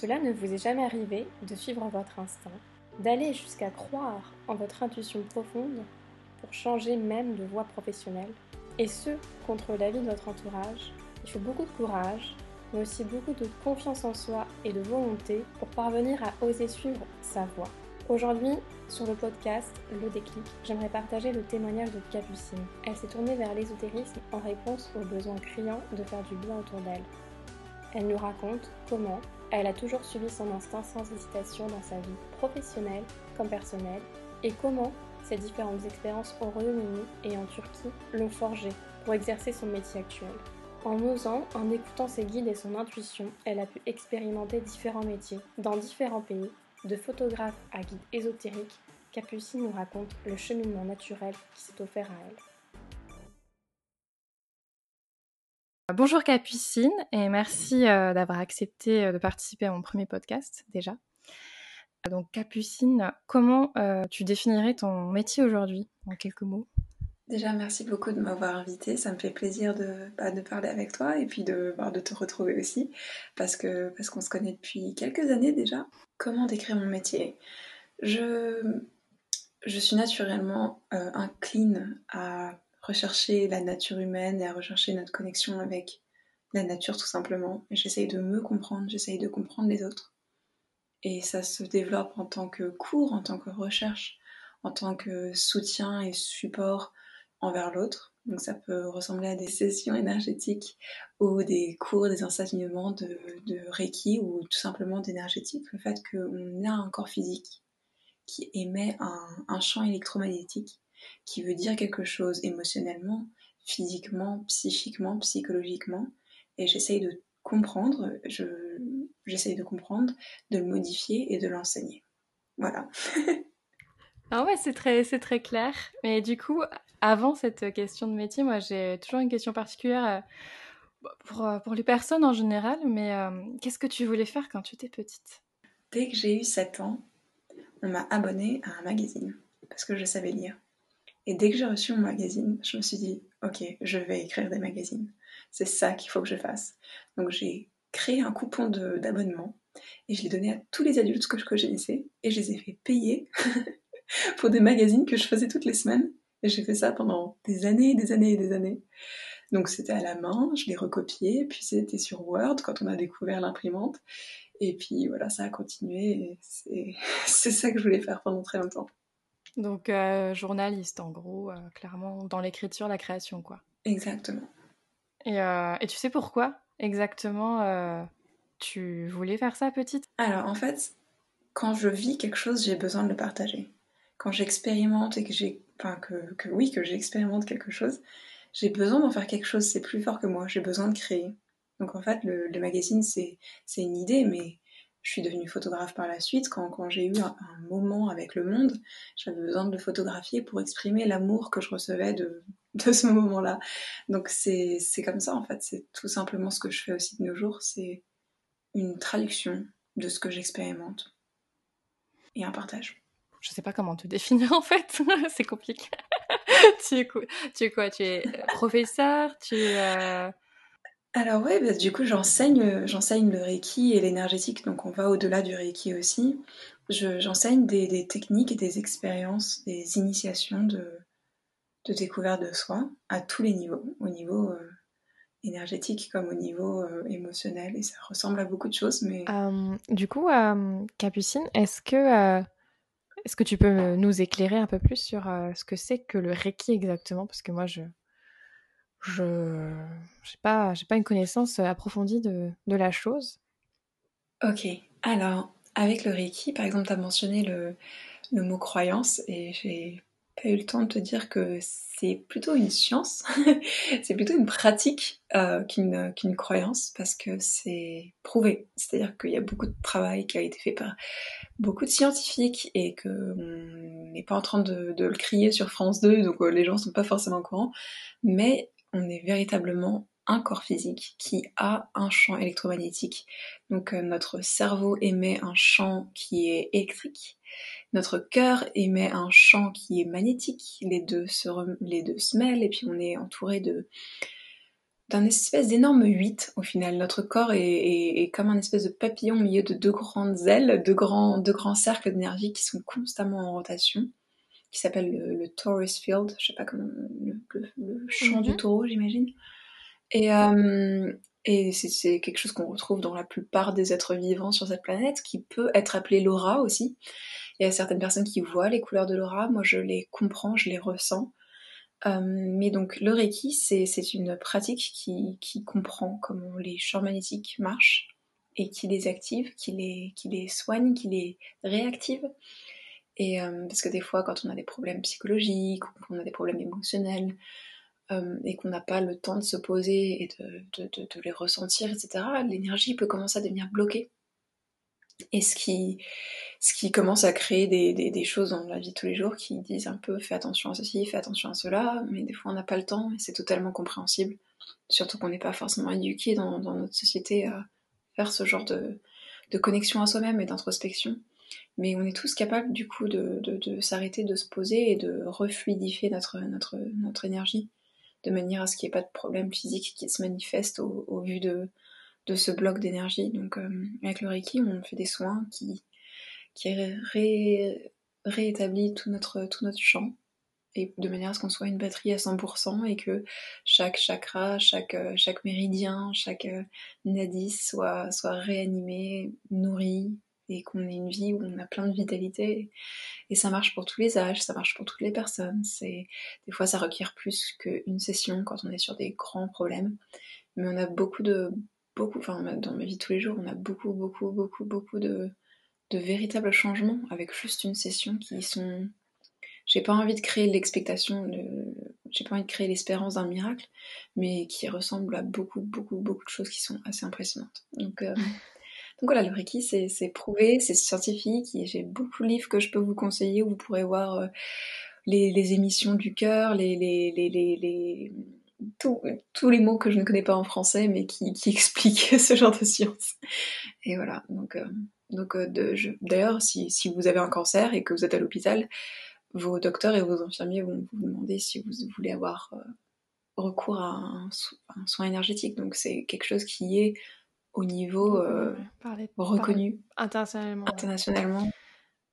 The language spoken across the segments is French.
Cela ne vous est jamais arrivé de suivre votre instinct, d'aller jusqu'à croire en votre intuition profonde pour changer même de voie professionnelle, et ce, contre l'avis de votre entourage. Il faut beaucoup de courage, mais aussi beaucoup de confiance en soi et de volonté pour parvenir à oser suivre sa voie. Aujourd'hui, sur le podcast Le déclic, j'aimerais partager le témoignage de Capucine. Elle s'est tournée vers l'ésotérisme en réponse aux besoins criants de faire du bien autour d'elle. Elle nous raconte comment elle a toujours suivi son instinct sans hésitation dans sa vie professionnelle comme personnelle et comment ces différentes expériences au Royaume-Uni et en Turquie l'ont forgée pour exercer son métier actuel. En osant, en écoutant ses guides et son intuition, elle a pu expérimenter différents métiers dans différents pays, de photographe à guide ésotérique. Capucine nous raconte le cheminement naturel qui s'est offert à elle. Bonjour Capucine et merci euh, d'avoir accepté euh, de participer à mon premier podcast déjà. Donc Capucine, comment euh, tu définirais ton métier aujourd'hui en quelques mots? Déjà, merci beaucoup de m'avoir invité. Ça me fait plaisir de, bah, de parler avec toi et puis de, bah, de te retrouver aussi parce que parce qu'on se connaît depuis quelques années déjà. Comment décrire mon métier? Je, je suis naturellement incline à rechercher la nature humaine et à rechercher notre connexion avec la nature tout simplement. J'essaye de me comprendre, j'essaye de comprendre les autres. Et ça se développe en tant que cours, en tant que recherche, en tant que soutien et support envers l'autre. Donc ça peut ressembler à des sessions énergétiques ou des cours, des enseignements de, Reiki ou tout simplement d'énergétique. Le fait qu'on a un corps physique qui émet un champ électromagnétique qui veut dire quelque chose émotionnellement, physiquement, psychiquement, psychologiquement. Et j'essaye de comprendre, j'essaye de comprendre, de le modifier et de l'enseigner. Voilà. ah ouais, c'est très, c'est très clair. Mais du coup, avant cette question de métier, moi j'ai toujours une question particulière euh, pour, euh, pour les personnes en général, mais euh, qu'est-ce que tu voulais faire quand tu étais petite? Dès que j'ai eu 7 ans, on m'a abonné à un magazine parce que je savais lire. Et dès que j'ai reçu mon magazine, je me suis dit, ok, je vais écrire des magazines. C'est ça qu'il faut que je fasse. Donc j'ai créé un coupon d'abonnement et je l'ai donné à tous les adultes que je connaissais et je les ai fait payer pour des magazines que je faisais toutes les semaines et j'ai fait ça pendant des années, des années et des années. Donc c'était à la main, je l'ai recopié, puis c'était sur Word quand on a découvert l'imprimante. Et puis voilà, ça a continué. C'est ça que je voulais faire pendant très longtemps. Donc euh, journaliste en gros, euh, clairement dans l'écriture, la création quoi. Exactement. Et, euh, et tu sais pourquoi exactement tu voulais faire ça petite? Alors en fait, quand je vis quelque chose, j'ai besoin de le partager. Quand j'expérimente et que j'ai enfin que, oui, que j'expérimente quelque chose, j'ai besoin d'en faire quelque chose, c'est plus fort que moi, j'ai besoin de créer. Donc en fait, le, magazine, c'est une idée, mais je suis devenue photographe par la suite. Quand, j'ai eu un, moment avec le monde, j'avais besoin de le photographier pour exprimer l'amour que je recevais de, ce moment-là. Donc c'est comme ça, en fait, c'est tout simplement ce que je fais aussi de nos jours, c'est une traduction de ce que j'expérimente et un partage je sais pas comment te définir en fait, c'est compliqué. tu, es quoi, tu es es professeur? Euh, Alors ouais, bah, du coup j'enseigne, j'enseigne le Reiki et l'énergétique, donc on va au-delà du Reiki aussi. j'enseigne des, techniques et des expériences, des initiations de, découverte de soi à tous les niveaux, au niveau euh, énergétique comme au niveau euh, émotionnel, et ça ressemble à beaucoup de choses. Mais du coup, Capucine, est-ce que est-ce que tu peux nous éclairer un peu plus sur euh, ce que c'est que le Reiki exactement? Parce que moi, je je n'ai pas, pas une connaissance approfondie de, de, la chose. Ok, alors avec le Reiki, par exemple, tu as mentionné le, le mot croyance et j'ai pas eu le temps de te dire que c'est plutôt une science, c'est plutôt une pratique euh, qu'une croyance parce que c'est prouvé. C'est-à-dire qu'il y a beaucoup de travail qui a été fait par beaucoup de scientifiques et qu'on n'est pas en train de, le crier sur France 2, donc euh, les gens sont pas forcément au courant, mais on est véritablement un corps physique qui a un champ électromagnétique. Donc euh, notre cerveau émet un champ qui est électrique notre cœur émet un champ qui est magnétique, les deux se, les deux se mêlent et puis on est entouré de, d'un espèce d'énorme 8 au final. Notre corps est, comme un espèce de papillon au milieu de deux grandes ailes, deux grands, deux grands cercles d'énergie qui sont constamment en rotation, qui s'appelle le, Taurus Field, je sais pas comment, le, champ du mhm. taureau j'imagine. Et, euh, et c'est quelque chose qu'on retrouve dans la plupart des êtres vivants sur cette planète, qui peut être appelé l'aura aussi. Il y a certaines personnes qui voient les couleurs de l'aura, moi je les comprends, je les ressens. Euh, mais donc le Reiki, c'est une pratique qui, qui, comprend comment les champs magnétiques marchent et qui les active, qui les, qui les soigne, qui les réactive. Euh, parce que des fois, quand on a des problèmes psychologiques, ou qu'on a des problèmes émotionnels, euh, et qu'on n'a pas le temps de se poser et de, les ressentir, etc., l'énergie peut commencer à devenir bloquée. Et ce qui, ce qui commence à créer des, choses dans la vie de tous les jours qui disent un peu fais attention à ceci, fais attention à cela, mais des fois on n'a pas le temps et c'est totalement compréhensible. Surtout qu'on n'est pas forcément éduqué dans, notre société à faire ce genre de connexion à soi-même et d'introspection. Mais on est tous capables du coup de, de, s'arrêter, de se poser et de refluidifier notre, notre, notre énergie de manière à ce qu'il n'y ait pas de problème physique qui se manifeste au, vu de, de ce bloc d'énergie. Donc euh, avec le Reiki, on fait des soins qui, qui ré, réétablit tout notre, tout notre champ et de manière à ce qu'on soit une batterie à 100% et que chaque chakra, chaque, chaque méridien, chaque euh, nadis soit, soit réanimé, nourri et qu'on ait une vie où on a plein de vitalité. Et ça marche pour tous les âges, ça marche pour toutes les personnes. C'est Des fois, ça requiert plus qu'une session quand on est sur des grands problèmes. Mais on a beaucoup de beaucoup, enfin dans ma vie tous les jours, on a beaucoup, beaucoup, beaucoup, beaucoup de, de véritables changements avec juste une session qui sont. J'ai pas envie de créer l'expectation, j'ai pas envie de créer l'espérance d'un miracle, mais qui ressemble à beaucoup, beaucoup, beaucoup de choses qui sont assez impressionnantes. Donc, euh, donc voilà, le Reiki, c'est prouvé, c'est scientifique, j'ai beaucoup de livres que je peux vous conseiller où vous pourrez voir euh, les, émissions du cœur, les, les, les tous les mots que je ne connais pas en français, mais qui, expliquent ce genre de science. Et voilà, donc, euh, donc euh, d'ailleurs, si, si, vous avez un cancer et que vous êtes à l'hôpital, vos docteurs et vos infirmiers vont vous demander si vous voulez avoir recours à un, soin énergétique. Donc c'est quelque chose qui est au niveau reconnu internationalement. Internationalement.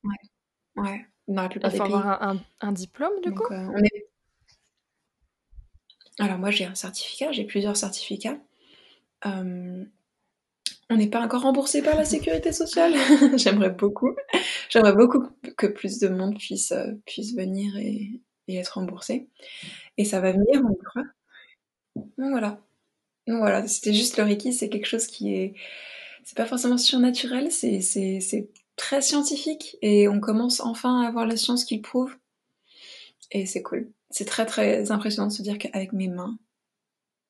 Ouais. ouais. Dans la plupart Il faut avoir un, un, diplôme du coup? on est alors moi j'ai un certificat, j'ai plusieurs certificats. Euh, on n'est pas encore remboursé par la sécurité sociale. J'aimerais beaucoup. J'aimerais beaucoup que plus de monde puisse, euh, puisse venir et, être remboursé. Et ça va venir, on croit. Donc voilà. Voilà, c'était juste le Reiki, c'est quelque chose qui est... C'est pas forcément surnaturel, c'est très scientifique. Et on commence enfin à avoir la science qui le prouve. Et c'est cool c'est très très impressionnant de se dire qu'avec mes mains,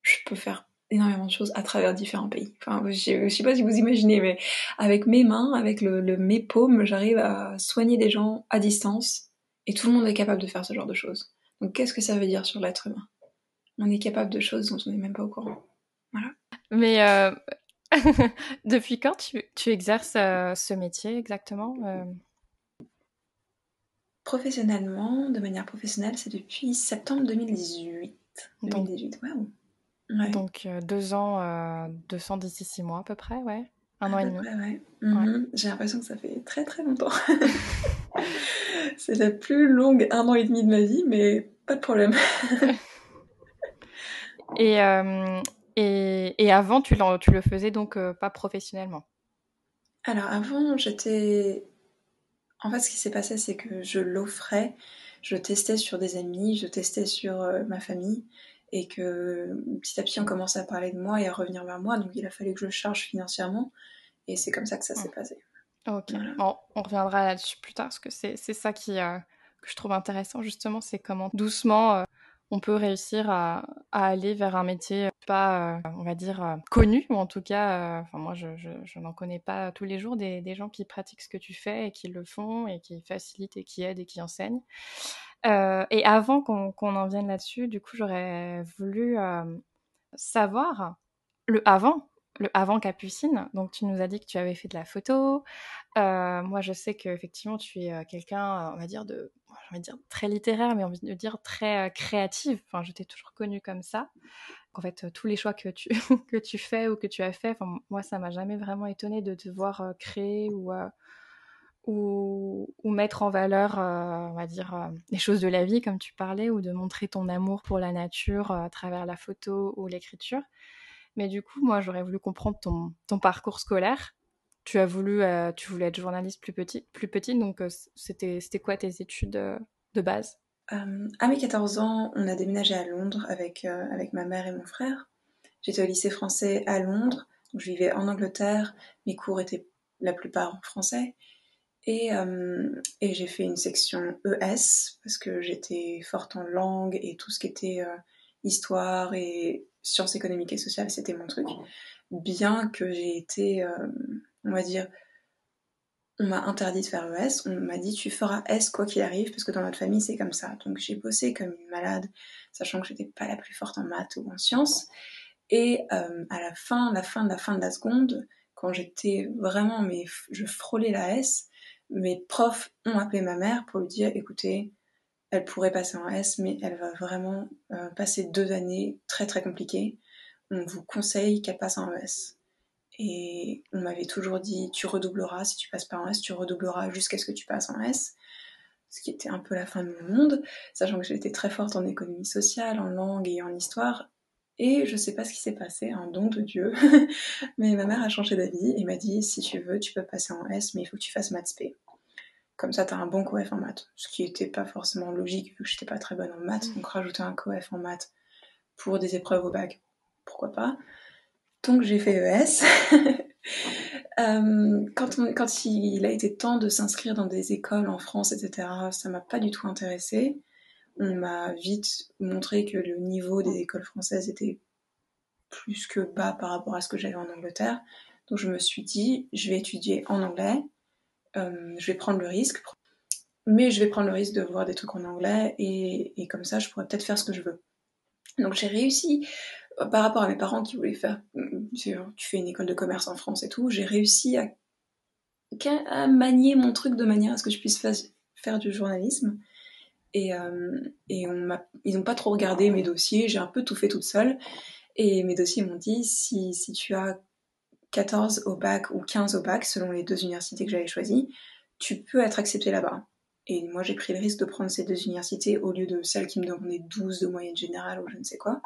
je peux faire énormément de choses à travers différents pays. Enfin, je, sais pas si vous imaginez, mais avec mes mains, avec le, mes paumes, j'arrive à soigner des gens à distance et tout le monde est capable de faire ce genre de choses. Donc qu'est-ce que ça veut dire sur l'être humain? On est capable de choses dont on n'est même pas au courant. Voilà. Mais euh, depuis quand tu, tu exerces euh, ce métier exactement euh? Professionnellement, de manière professionnelle, c'est depuis septembre 2018. 2018, ouais. Donc euh, deux ans, euh, 200 mois à peu près, ouais. Un an et demi. ouais. Mhm. J'ai l'impression que ça fait très très longtemps. c'est la plus longue un an et demi de ma vie, mais pas de problème. et, euh, et, et, avant, tu, tu le faisais donc euh, pas professionnellement. Alors avant, j'étais en fait, ce qui s'est passé, c'est que je l'offrais, je testais sur des amis, je testais sur euh, ma famille, et que petit à petit, on commençait à parler de moi et à revenir vers moi, donc il a fallu que je charge financièrement, et c'est comme ça que ça s'est passé. Ok, on reviendra là-dessus plus tard, parce que c'est ça qui, euh, que je trouve intéressant, justement, c'est comment doucement... Euh, on peut réussir à, aller vers un métier pas, euh, on va dire, euh, connu, ou en tout cas, euh, enfin moi je, n'en connais pas tous les jours des, gens qui pratiquent ce que tu fais et qui le font et qui facilitent et qui aident et qui enseignent. et avant qu'on en vienne là-dessus, du coup j'aurais voulu savoir le avant. Avant Capucine. Donc, tu nous as dit que tu avais fait de la photo. Euh, moi, je sais qu'effectivement, tu es quelqu'un, on va dire, de, dire très littéraire, mais on va dire très créative. Enfin, je t'ai toujours connue comme ça. En fait, tous les choix que tu, que tu fais ou que tu as fait, moi, ça m'a jamais vraiment étonné de te voir créer ou ou, mettre en valeur, euh, on va dire, euh, les choses de la vie, comme tu parlais, ou de montrer ton amour pour la nature euh, à travers la photo ou l'écriture. Mais du coup, moi, j'aurais voulu comprendre ton, parcours scolaire. Tu as voulu, tu voulais être journaliste plus petit, plus petite, donc c'était, c'était quoi tes études de base? À mes 14 ans, on a déménagé à Londres avec, avec ma mère et mon frère. J'étais au lycée français à Londres, donc je vivais en Angleterre. Mes cours étaient la plupart en français. Euh, et, j'ai fait une section ES parce que j'étais forte en langue et tout ce qui était euh, histoire et sciences économiques et sociales, c'était mon truc. Bien que j'ai été, euh, on va dire, on m'a interdit de faire ES, on m'a dit tu feras S quoi qu'il arrive parce que dans notre famille c'est comme ça. Donc j'ai bossé comme une malade, sachant que j'étais pas la plus forte en maths ou en sciences. Et à la fin, la fin de la fin de la seconde, quand j'étais vraiment, mais je frôlais la S, mes profs ont appelé ma mère pour lui dire écoutez, elle pourrait passer en S, mais elle va vraiment euh, passer deux années très très compliquées. On vous conseille qu'elle passe en ES. Et on m'avait toujours dit tu redoubleras, si tu passes pas en S, tu redoubleras jusqu'à ce que tu passes en S. Ce qui était un peu la fin de mon monde, sachant que j'étais très forte en économie sociale, en langue et en histoire. Et je sais pas ce qui s'est passé, un don de Dieu. mais ma mère a changé d'avis et m'a dit si tu veux, tu peux passer en S, mais il faut que tu fasses maths. Comme ça, tu as un bon coef en maths. Ce qui n'était pas forcément logique vu que j'étais pas très bonne en maths. Mm. Donc rajouter un coef en maths pour des épreuves au bac, pourquoi pas. Donc j'ai fait ES. Euh, quand, on, quand il a été temps de s'inscrire dans des écoles en France, etc., ça m'a pas du tout intéressé on m'a vite montré que le niveau des écoles françaises était plus que bas par rapport à ce que j'avais en Angleterre. Donc je me suis dit, je vais étudier en anglais, euh, je vais prendre le risque, mais je vais prendre le risque de voir des trucs en anglais et, comme ça je pourrais peut-être faire ce que je veux. Donc j'ai réussi, euh, par rapport à mes parents qui voulaient faire, tu fais une école de commerce en France et tout, j'ai réussi à, manier mon truc de manière à ce que je puisse faire du journalisme. Et, euh, ils n'ont pas trop regardé mes dossiers, j'ai un peu tout fait toute seule. Et mes dossiers m'ont dit si tu as 14 au bac ou 15 au bac, selon les deux universités que j'avais choisies, tu peux être accepté là-bas. Et moi, j'ai pris le risque de prendre ces deux universités au lieu de celles qui me demandaient 12 de moyenne générale ou je ne sais quoi.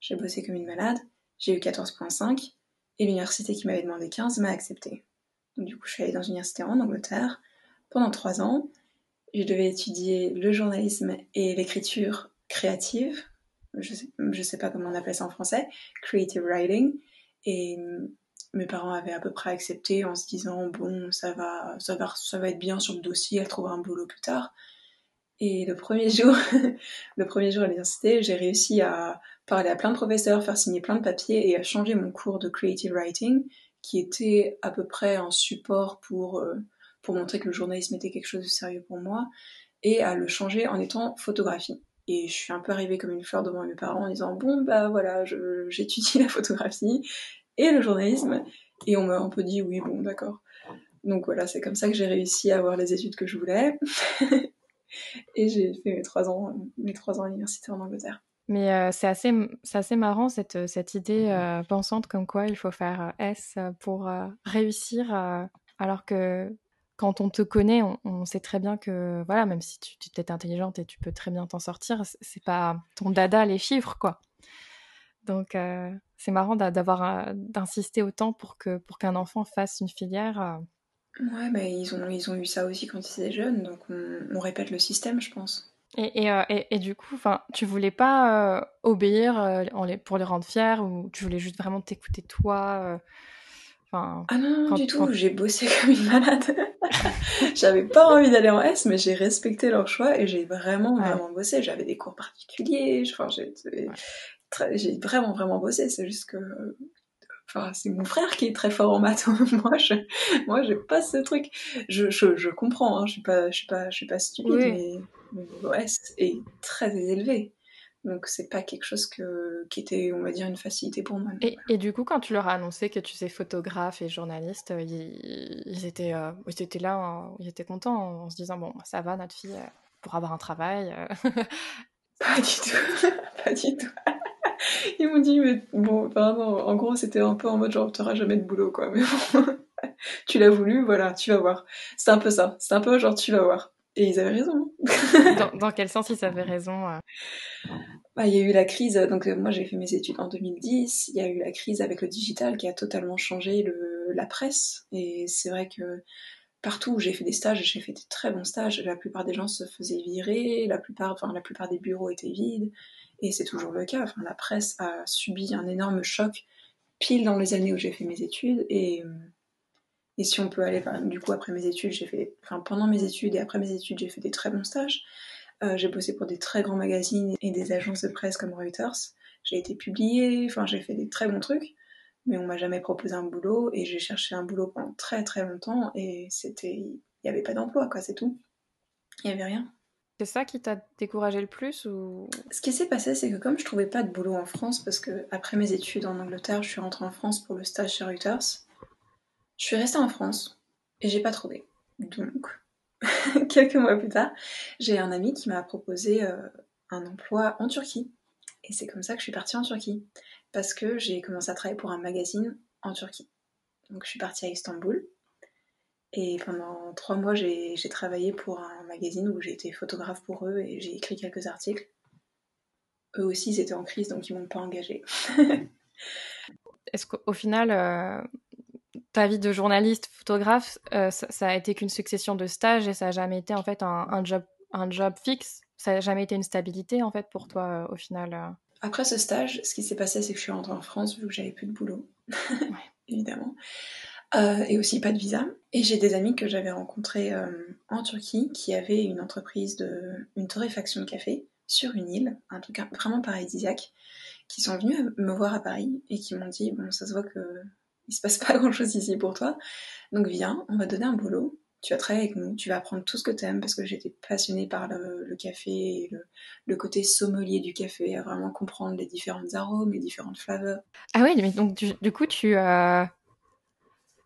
J'ai bossé comme une malade, j'ai eu 14.5, et l'université qui m'avait demandé 15 m'a accepté. Du coup, je suis allée dans une université en Angleterre pendant 3 ans, je devais étudier le journalisme et l'écriture créative. Je sais, sais pas comment on appelle ça en français, creative writing. Et mes parents avaient à peu près accepté en se disant bon, ça va, ça va, ça va être bien sur le dossier, elle trouvera un boulot plus tard. Et le premier jour, le premier jour à l'université, j'ai réussi à parler à plein de professeurs, faire signer plein de papiers et à changer mon cours de creative writing, qui était à peu près un support pour euh, pour montrer que le journalisme était quelque chose de sérieux pour moi, et à le changer en étant photographie. Et je suis un peu arrivée comme une fleur devant mes parents en disant bon bah voilà, j'étudie la photographie et le journalisme, et on m'a un peu dit oui bon d'accord. Donc voilà, c'est comme ça que j'ai réussi à avoir les études que je voulais. et j'ai fait mes trois ans, mes trois ans à l'université en Angleterre. Mais euh, c'est assez, assez marrant cette, cette idée euh, pensante comme quoi il faut faire euh, S pour réussir, alors que quand on te connaît, on, sait très bien que, voilà, même si tu, tu es intelligente et tu peux très bien t'en sortir, c'est pas ton dada les chiffres, quoi. Donc, euh, c'est marrant d'avoir euh, d'insister autant pour que pour qu'un enfant fasse une filière. Euh. Ouais, mais ils ont ils ont eu ça aussi quand ils étaient jeunes, donc on, répète le système, je pense. Et, et, et, du coup, enfin, tu voulais pas obéir pour les rendre fiers ou tu voulais juste vraiment t'écouter toi ah non, du tout, j'ai bossé comme une malade. J'avais pas envie d'aller en S, mais j'ai respecté leur choix et j'ai vraiment, vraiment bossé. J'avais des cours particuliers, enfin, j'ai vraiment, vraiment bossé. C'est juste que Enfin, c'est mon frère qui est très fort en maths. moi, je, moi, j'ai pas ce truc. Je, je, je comprends. Hein, je suis pas, je suis pas, je suis pas stupide, mais, mais ouais, est très élevé. Donc c'est pas quelque chose que, qui était, on va dire, une facilité pour moi. Et, et, du coup, quand tu leur as annoncé que tu sais photographe et journaliste, euh, ils, étaient, euh, ils étaient là, ils étaient contents en se disant bon, ça va, notre fille pour avoir un travail. pas du tout, pas du tout. Ils m'ont dit mais bon, en gros c'était un peu en mode genre t'auras jamais de boulot quoi. Mais bon, tu l'as voulu, voilà, tu vas voir. C'est un peu ça. C'est un peu genre tu vas voir. Et ils avaient raison. dans, quel sens ils avaient raison euh? Bah, Il y a eu la crise, donc euh, moi j'ai fait mes études en 2010, il y a eu la crise avec le digital qui a totalement changé le, la presse. Et c'est vrai que partout où j'ai fait des stages, j'ai fait des très bons stages, la plupart des gens se faisaient virer, la plupart, enfin, la plupart des bureaux étaient vides, et c'est toujours le cas. Enfin, la presse a subi un énorme choc pile dans les années où j'ai fait mes études, et euh, et si on peut aller, du coup, après mes études, j'ai fait, enfin, pendant mes études et après mes études, j'ai fait des très bons stages. Euh, j'ai bossé pour des très grands magazines et des agences de presse comme Reuters. J'ai été publiée, enfin, j'ai fait des très bons trucs, mais on m'a jamais proposé un boulot et j'ai cherché un boulot pendant très très longtemps et c'était, il n'y avait pas d'emploi, quoi, c'est tout. Il n'y avait rien. C'est ça qui t'a découragé le plus ou? Ce qui s'est passé, c'est que comme je trouvais pas de boulot en France, parce que après mes études en Angleterre, je suis rentrée en France pour le stage chez Reuters, je suis restée en France et j'ai pas trouvé. Donc, quelques mois plus tard, j'ai un ami qui m'a proposé euh, un emploi en Turquie. Et c'est comme ça que je suis partie en Turquie. Parce que j'ai commencé à travailler pour un magazine en Turquie. Donc je suis partie à Istanbul. Et pendant trois mois, j'ai travaillé pour un magazine où j'ai été photographe pour eux et j'ai écrit quelques articles. Eux aussi, ils étaient en crise, donc ils m'ont pas engagée. Est-ce qu'au final, euh, ta vie de journaliste, photographe, euh, ça, a été qu'une succession de stages et ça n'a jamais été en fait un, job, un job fixe? Ça n'a jamais été une stabilité en fait pour toi euh, au final. Euh. Après ce stage, ce qui s'est passé, c'est que je suis rentrée en France vu que j'avais plus de boulot, évidemment, et aussi pas de visa. Et j'ai des amis que j'avais rencontrés en Turquie qui avaient une entreprise de une torréfaction de café sur une île, un truc vraiment paradisiaque, qui sont venus me voir à Paris et qui m'ont dit bon, ça se voit que il se passe pas grand chose ici pour toi. Donc viens, on va donner un boulot. Tu vas travailler avec nous, tu vas apprendre tout ce que tu aimes parce que j'étais passionnée par le, café et le, côté sommelier du café, à vraiment comprendre les différentes arômes, les différentes flaveurs. Ah oui, mais donc du, coup tu, euh,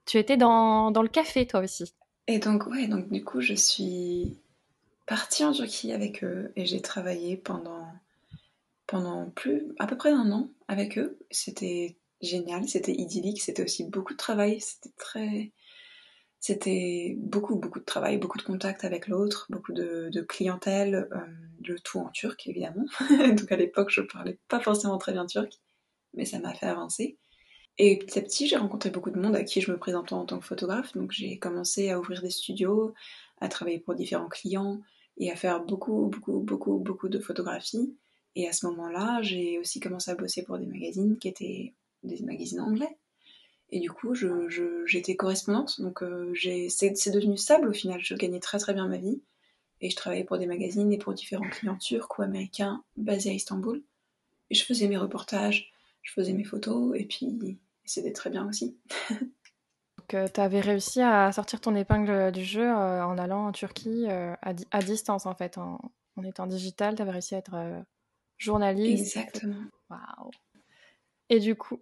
tu étais dans, dans le café toi aussi. Et donc ouais, donc du coup je suis partie en Turquie avec eux et j'ai travaillé pendant pendant plus à peu près un an avec eux. C'était génial, c'était idyllique, c'était aussi beaucoup de travail, c'était très... C'était beaucoup, beaucoup de travail, beaucoup de contact avec l'autre, beaucoup de, clientèle, euh, le tout en turc évidemment. Donc à l'époque, je parlais pas forcément très bien turc, mais ça m'a fait avancer. Et petit à petit, j'ai rencontré beaucoup de monde à qui je me présentais en tant que photographe. Donc j'ai commencé à ouvrir des studios, à travailler pour différents clients et à faire beaucoup, beaucoup, beaucoup, beaucoup de photographies. Et à ce moment-là, j'ai aussi commencé à bosser pour des magazines qui étaient des magazines anglais. Et du coup, j'étais correspondante, donc euh, c'est devenu stable au final. Je gagnais très très bien ma vie. Et je travaillais pour des magazines et pour différents clients turcs ou américains basés à Istanbul. Et je faisais mes reportages, je faisais mes photos, et puis c'était très bien aussi. donc euh, tu avais réussi à sortir ton épingle du jeu euh, en allant en Turquie à, à, distance en fait, en, en étant digital, tu avais réussi à être journaliste. Exactement. Waouh. Et du coup,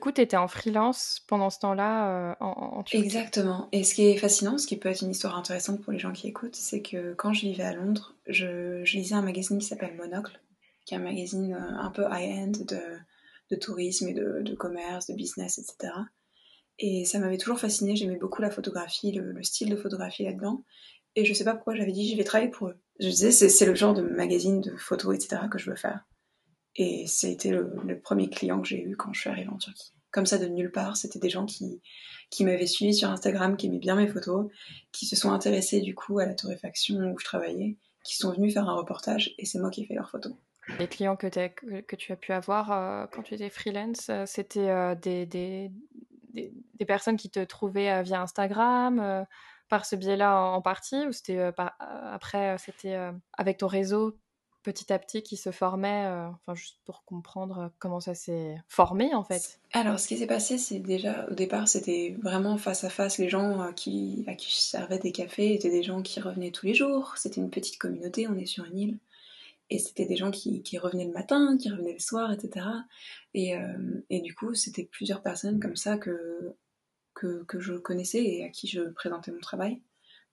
coup, tu étais en freelance pendant ce temps-là euh, en, Turquie. Exactement. Et ce qui est fascinant, ce qui peut être une histoire intéressante pour les gens qui écoutent, c'est que quand je vivais à Londres, je, lisais un magazine qui s'appelle Monocle, qui est un magazine euh, un peu high-end de, tourisme et de, commerce, de business, etc. Et ça m'avait toujours fasciné, j'aimais beaucoup la photographie, le, style de photographie là-dedans. Et je sais pas pourquoi j'avais dit, je vais travailler pour eux. Je disais, c'est le genre de magazine, de photos, etc. que je veux faire. Et c'était le, premier client que j'ai eu quand je suis arrivée en Turquie. Comme ça, de nulle part, c'était des gens qui, qui m'avaient suivi sur Instagram, qui aimaient bien mes photos, qui se sont intéressés du coup à la torréfaction où je travaillais, qui sont venus faire un reportage et c'est moi qui ai fait leurs photos. Les clients que, que tu as pu avoir euh, quand tu étais freelance, euh, c'était euh, des, des, des, des, personnes qui te trouvaient via Instagram, par ce biais-là en, en, partie, ou c'était après, c'était avec ton réseau petit à petit qui se formait, euh, enfin juste pour comprendre euh, comment ça s'est formé en fait Alors ce qui s'est passé, c'est déjà au départ c'était vraiment face à face. Les gens euh, qui, à qui je servais des cafés étaient des gens qui revenaient tous les jours. C'était une petite communauté, on est sur une île. Et c'était des gens qui, revenaient le matin, qui revenaient le soir, etc. Et, et du coup, c'était plusieurs personnes comme ça que, que, que, je connaissais et à qui je présentais mon travail.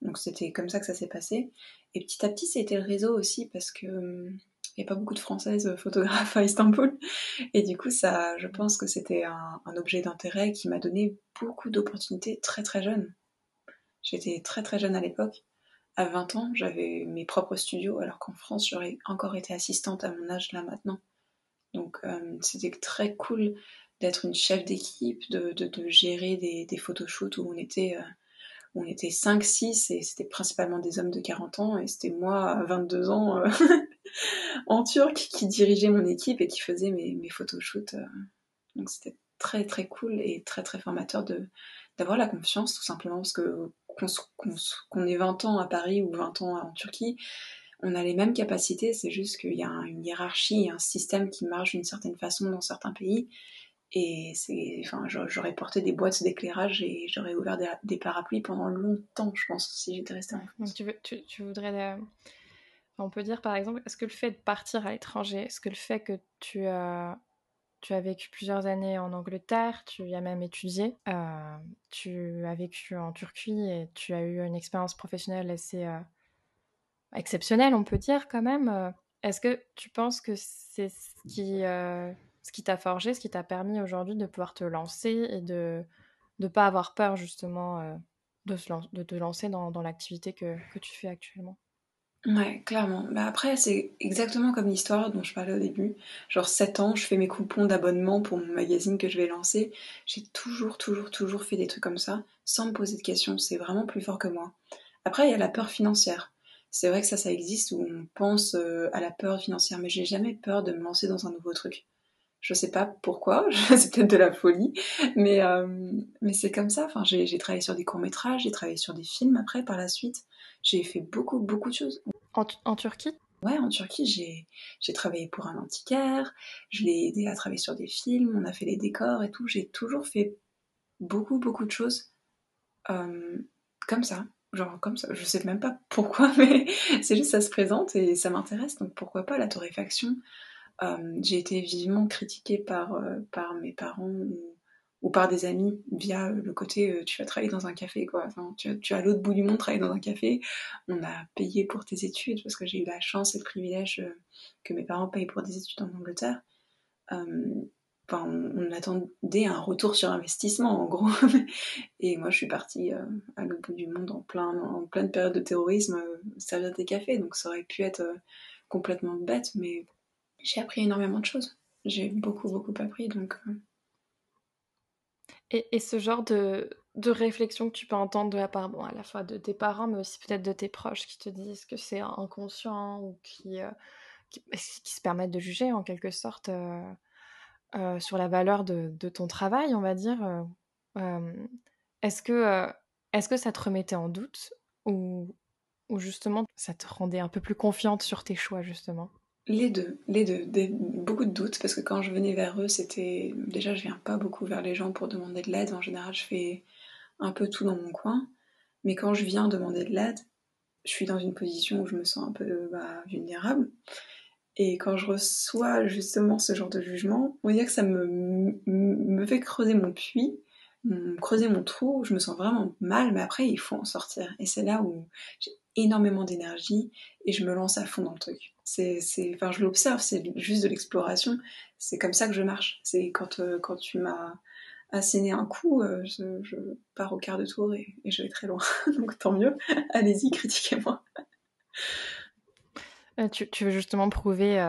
Donc c'était comme ça que ça s'est passé. Et petit à petit, c'était le réseau aussi parce que il n'y a pas beaucoup de françaises photographes à Istanbul. Et du coup, ça, je pense que c'était un, objet d'intérêt qui m'a donné beaucoup d'opportunités très très jeune. J'étais très très jeune à l'époque à 20 ans, j'avais mes propres studios, alors qu'en France, j'aurais encore été assistante à mon âge là maintenant. Donc euh, c'était très cool d'être une chef d'équipe, de, gérer des, des photoshoots où on était, euh, on était 5-6 et c'était principalement des hommes de 40 ans et c'était moi à 22 ans euh, en turc qui dirigeait mon équipe et qui faisait mes, photoshoots. Donc c'était très très cool et très très formateur d'avoir la confiance tout simplement parce que qu'on ait 20 ans à Paris ou 20 ans en Turquie, on a les mêmes capacités, c'est juste qu'il y a une hiérarchie, un système qui marche d'une certaine façon dans certains pays. Et c'est, enfin, j'aurais porté des boîtes d'éclairage et j'aurais ouvert des, parapluies pendant longtemps, je pense, si j'étais restée en France. Donc tu, tu, voudrais, euh, on peut dire par exemple, est-ce que le fait de partir à l'étranger, est-ce que le fait que tu as tu as vécu plusieurs années en Angleterre, tu y as même étudié, euh, tu as vécu en Turquie et tu as eu une expérience professionnelle assez euh, exceptionnelle, on peut dire quand même. Euh, est-ce que tu penses que c'est ce qui, ce qui t'a forgé, ce qui t'a permis aujourd'hui de pouvoir te lancer et de ne pas avoir peur justement de, de, te lancer dans, l'activité que, que tu fais actuellement? Ouais, clairement. Bah après, c'est exactement comme l'histoire dont je parlais au début. Genre 7 ans, je fais mes coupons d'abonnement pour mon magazine que je vais lancer. J'ai toujours, toujours, toujours fait des trucs comme ça, sans me poser de questions. C'est vraiment plus fort que moi. Après, il y a la peur financière. C'est vrai que ça, ça existe où on pense euh, à la peur financière, mais j'ai jamais peur de me lancer dans un nouveau truc. Je sais pas pourquoi, c'est peut-être de la folie, mais, euh, mais c'est comme ça. Enfin, j'ai travaillé sur des courts-métrages, j'ai travaillé sur des films après par la suite. J'ai fait beaucoup, beaucoup de choses. En, Turquie? Ouais, en Turquie, j'ai travaillé pour un antiquaire, je l'ai aidé à travailler sur des films, on a fait les décors et tout. J'ai toujours fait beaucoup, beaucoup de choses euh, comme ça. Genre comme ça, je sais même pas pourquoi, mais c'est juste ça se présente et ça m'intéresse, donc pourquoi pas la torréfaction. Euh, j'ai été vivement critiquée par, euh, mes parents ou par des amis via le côté euh, tu vas travailler dans un café quoi. Tu, tu as l'autre bout du monde travailler dans un café. On a payé pour tes études parce que j'ai eu la chance et le privilège euh, que mes parents payent pour des études en Angleterre. Euh, enfin on, attendait un retour sur investissement en gros. Et moi je suis partie à l'autre bout du monde en plein en pleine période de terrorisme servir des cafés. Donc ça aurait pu être complètement bête mais j'ai appris énormément de choses j'ai beaucoup beaucoup appris donc et, ce genre de, de, réflexion que tu peux entendre de la part, bon, à la fois de tes parents, mais aussi peut-être de tes proches qui te disent que c'est inconscient ou qui, euh, qui, se permettent de juger en quelque sorte euh, euh, sur la valeur de, de, ton travail, on va dire. est-ce que, est-ce que ça te remettait en doute ou, ou justement ça te rendait un peu plus confiante sur tes choix, justement? Les deux, les deux, beaucoup de doutes parce que quand je venais vers eux, c'était déjà je viens pas beaucoup vers les gens pour demander de l'aide. En général, je fais un peu tout dans mon coin, mais quand je viens demander de l'aide, je suis dans une position où je me sens un peu bah, vulnérable. Et quand je reçois justement ce genre de jugement, on va dire que ça me, me fait creuser mon puits, creuser mon trou. Je me sens vraiment mal, mais après il faut en sortir. Et c'est là où j'ai énormément d'énergie et je me lance à fond dans le truc. C'est, c'est, enfin, je l'observe, c'est juste de l'exploration. C'est comme ça que je marche. C'est quand, euh, quand tu m'as asséné un coup, euh, je, pars au quart de tour et, je vais très loin. Donc tant mieux. Allez-y, critiquez-moi. Euh, tu, tu, veux justement prouver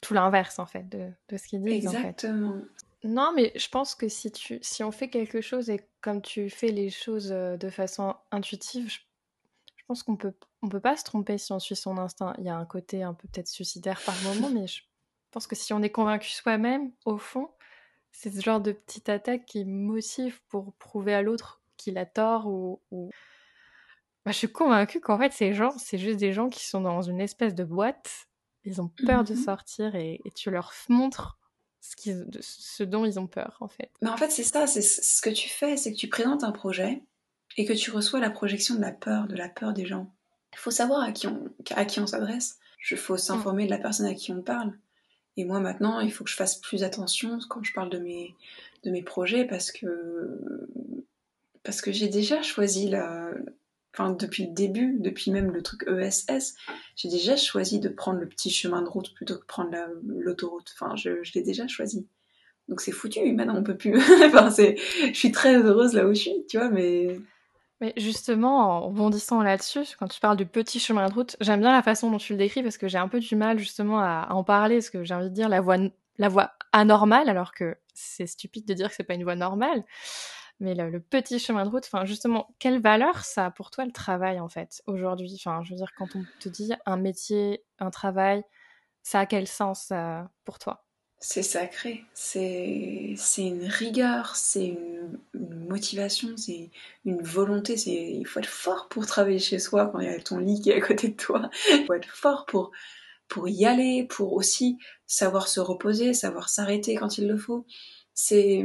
tout l'inverse en fait de, de ce qu'ils disent. Exactement. Non, mais je pense que si, tu, si on fait quelque chose et comme tu fais les choses de façon intuitive, je pense qu'on peut, on peut pas se tromper si on suit son instinct. Il y a un côté un peu peut-être suicidaire par moment, mais je pense que si on est convaincu soi-même, au fond, c'est ce genre de petite attaque qui motive pour prouver à l'autre qu'il a tort ou. Bah, je suis convaincue qu'en fait, ces gens, c'est juste des gens qui sont dans une espèce de boîte. Ils ont peur de mmh sortir et, tu leur montres ce, ce dont ils ont peur, en fait. Mais en fait, c'est ça, c'est ce que tu fais, c'est que tu présentes un projet et que tu reçois la projection de la peur, de la peur des gens. Il faut savoir à qui on, à qui on s'adresse. Je faut s'informer de la personne à qui on parle. Et moi maintenant, il faut que je fasse plus attention quand je parle de mes, de mes projets parce que, parce que j'ai déjà choisi la, enfin depuis le début, depuis même le truc ESS, j'ai déjà choisi de prendre le petit chemin de route plutôt que prendre l'autoroute. Enfin, je, je l'ai déjà choisi. Donc c'est foutu, maintenant on peut plus. enfin, je suis très heureuse là où je suis, tu vois, mais mais justement, en rebondissant là-dessus, quand tu parles du petit chemin de route, j'aime bien la façon dont tu le décris parce que j'ai un peu du mal justement à, en parler, parce que j'ai envie de dire la voie, la voie anormale, alors que c'est stupide de dire que c'est pas une voie normale. Mais le, petit chemin de route, enfin justement, quelle valeur ça a pour toi le travail en fait aujourd'hui? Enfin, je veux dire, quand on te dit un métier, un travail, ça a quel sens euh, pour toi? C'est sacré, c'est une rigueur, c'est une, motivation, c'est une volonté. Il faut être fort pour travailler chez soi quand il y a ton lit qui est à côté de toi. Il faut être fort pour, pour y aller, pour aussi savoir se reposer, savoir s'arrêter quand il le faut. C'est.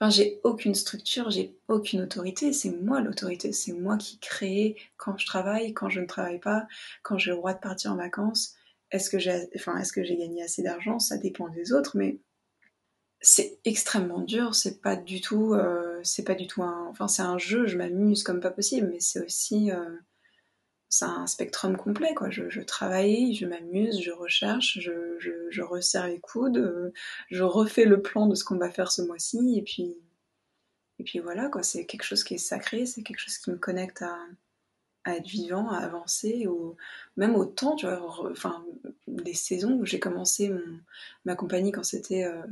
Enfin, j'ai aucune structure, j'ai aucune autorité, c'est moi l'autorité, c'est moi qui crée quand je travaille, quand je ne travaille pas, quand j'ai le droit de partir en vacances est-ce que j'ai enfin, j'ai gagné assez d'argent? Ça dépend des autres, mais c'est extrêmement dur. C'est pas du tout, euh, c'est pas du tout un, enfin c'est un jeu. Je m'amuse comme pas possible, mais c'est aussi, euh, c'est un spectrum complet quoi. Je, travaille, je m'amuse, je recherche, je, je, resserre les coudes, je refais le plan de ce qu'on va faire ce mois-ci, et puis et puis voilà quoi. C'est quelque chose qui est sacré, c'est quelque chose qui me connecte à à être vivant, à avancer, même au temps, tu vois, enfin, des saisons où j'ai commencé ma compagnie quand c'était euh,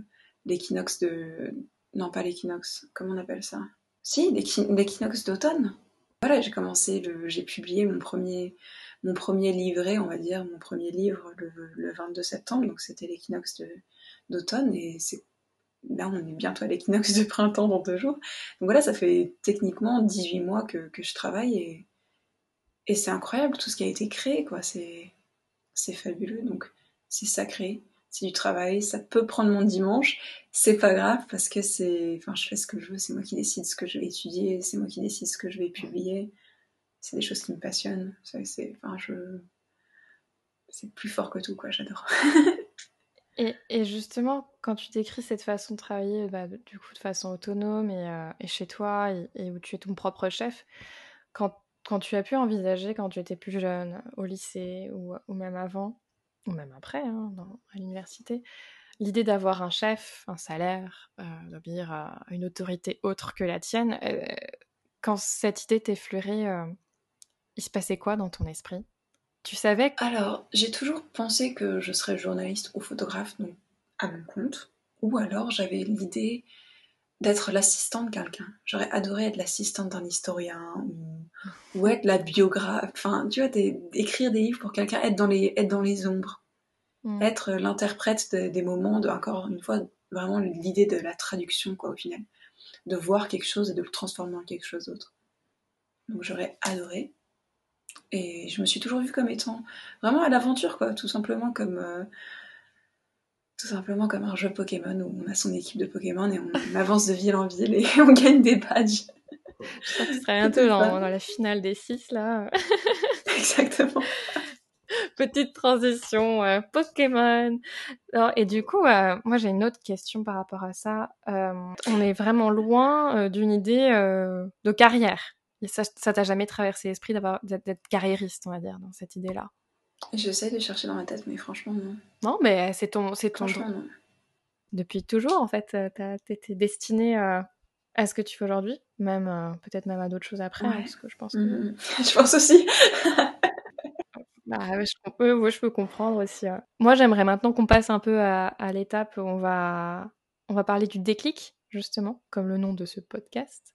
l'équinoxe de... Non, pas l'équinoxe, comment on appelle ça? Si, l'équinoxe d'automne. Voilà, j'ai commencé, j'ai publié mon premier, mon premier livret, on va dire, mon premier livre le, 22 septembre, donc c'était l'équinoxe d'automne, et là on est bientôt à l'équinoxe de printemps dans deux jours. Donc voilà, ça fait techniquement 18 mois que, que je travaille et, et c'est incroyable tout ce qui a été créé, quoi. C'est, c'est fabuleux. Donc, c'est sacré. C'est du travail. Ça peut prendre mon dimanche. C'est pas grave parce que c'est, enfin, je fais ce que je veux. C'est moi qui décide ce que je vais étudier. C'est moi qui décide ce que je vais publier. C'est des choses qui me passionnent. C'est, enfin, je, c'est plus fort que tout, quoi. J'adore. et, et, justement, quand tu décris cette façon de travailler, bah, du coup, de façon autonome et, euh, chez toi et, où tu es ton propre chef, quand quand tu as pu envisager, quand tu étais plus jeune, au lycée ou, même avant, ou même après, hein, à l'université, l'idée d'avoir un chef, un salaire, euh, d'obéir à une autorité autre que la tienne, euh, quand cette idée t'effleurait, euh, il se passait quoi dans ton esprit? Tu savais Alors, j'ai toujours pensé que je serais journaliste ou photographe, donc à mon compte. Ou alors j'avais l'idée d'être l'assistant de quelqu'un. J'aurais adoré être l'assistante d'un historien ou, être la biographe. Enfin, tu vois, écrire des livres pour quelqu'un, être dans les, être dans les ombres, mm. être l'interprète des moments, de, encore une fois, vraiment l'idée de la traduction, quoi, au final. De voir quelque chose et de le transformer en quelque chose d'autre. Donc j'aurais adoré. Et je me suis toujours vue comme étant vraiment à l'aventure, quoi, tout simplement comme. Euh, tout simplement comme un jeu Pokémon où on a son équipe de Pokémon et on avance de ville en ville et on gagne des badges. Je crois que ce serait bientôt dans, la finale des 6 là. Exactement. Petite transition euh, Pokémon. et du coup, euh, moi j'ai une autre question par rapport à ça. Euh, on est vraiment loin d'une idée de carrière. Et ça, ça t'a jamais traversé l'esprit d'être carriériste, on va dire, dans cette idée-là? J'essaie de chercher dans ma tête, mais franchement, non. Non, mais c'est ton. C'est ton... Franchement, non. Depuis toujours, en fait, t'étais destinée à ce que tu fais aujourd'hui, même euh, peut-être même à d'autres choses après, hein, parce que je pense que... Mm, mm. je pense aussi. bah, je, peux, je peux comprendre aussi. Moi, j'aimerais maintenant qu'on passe un peu à, à l'étape où on va, on va parler du déclic justement, comme le nom de ce podcast.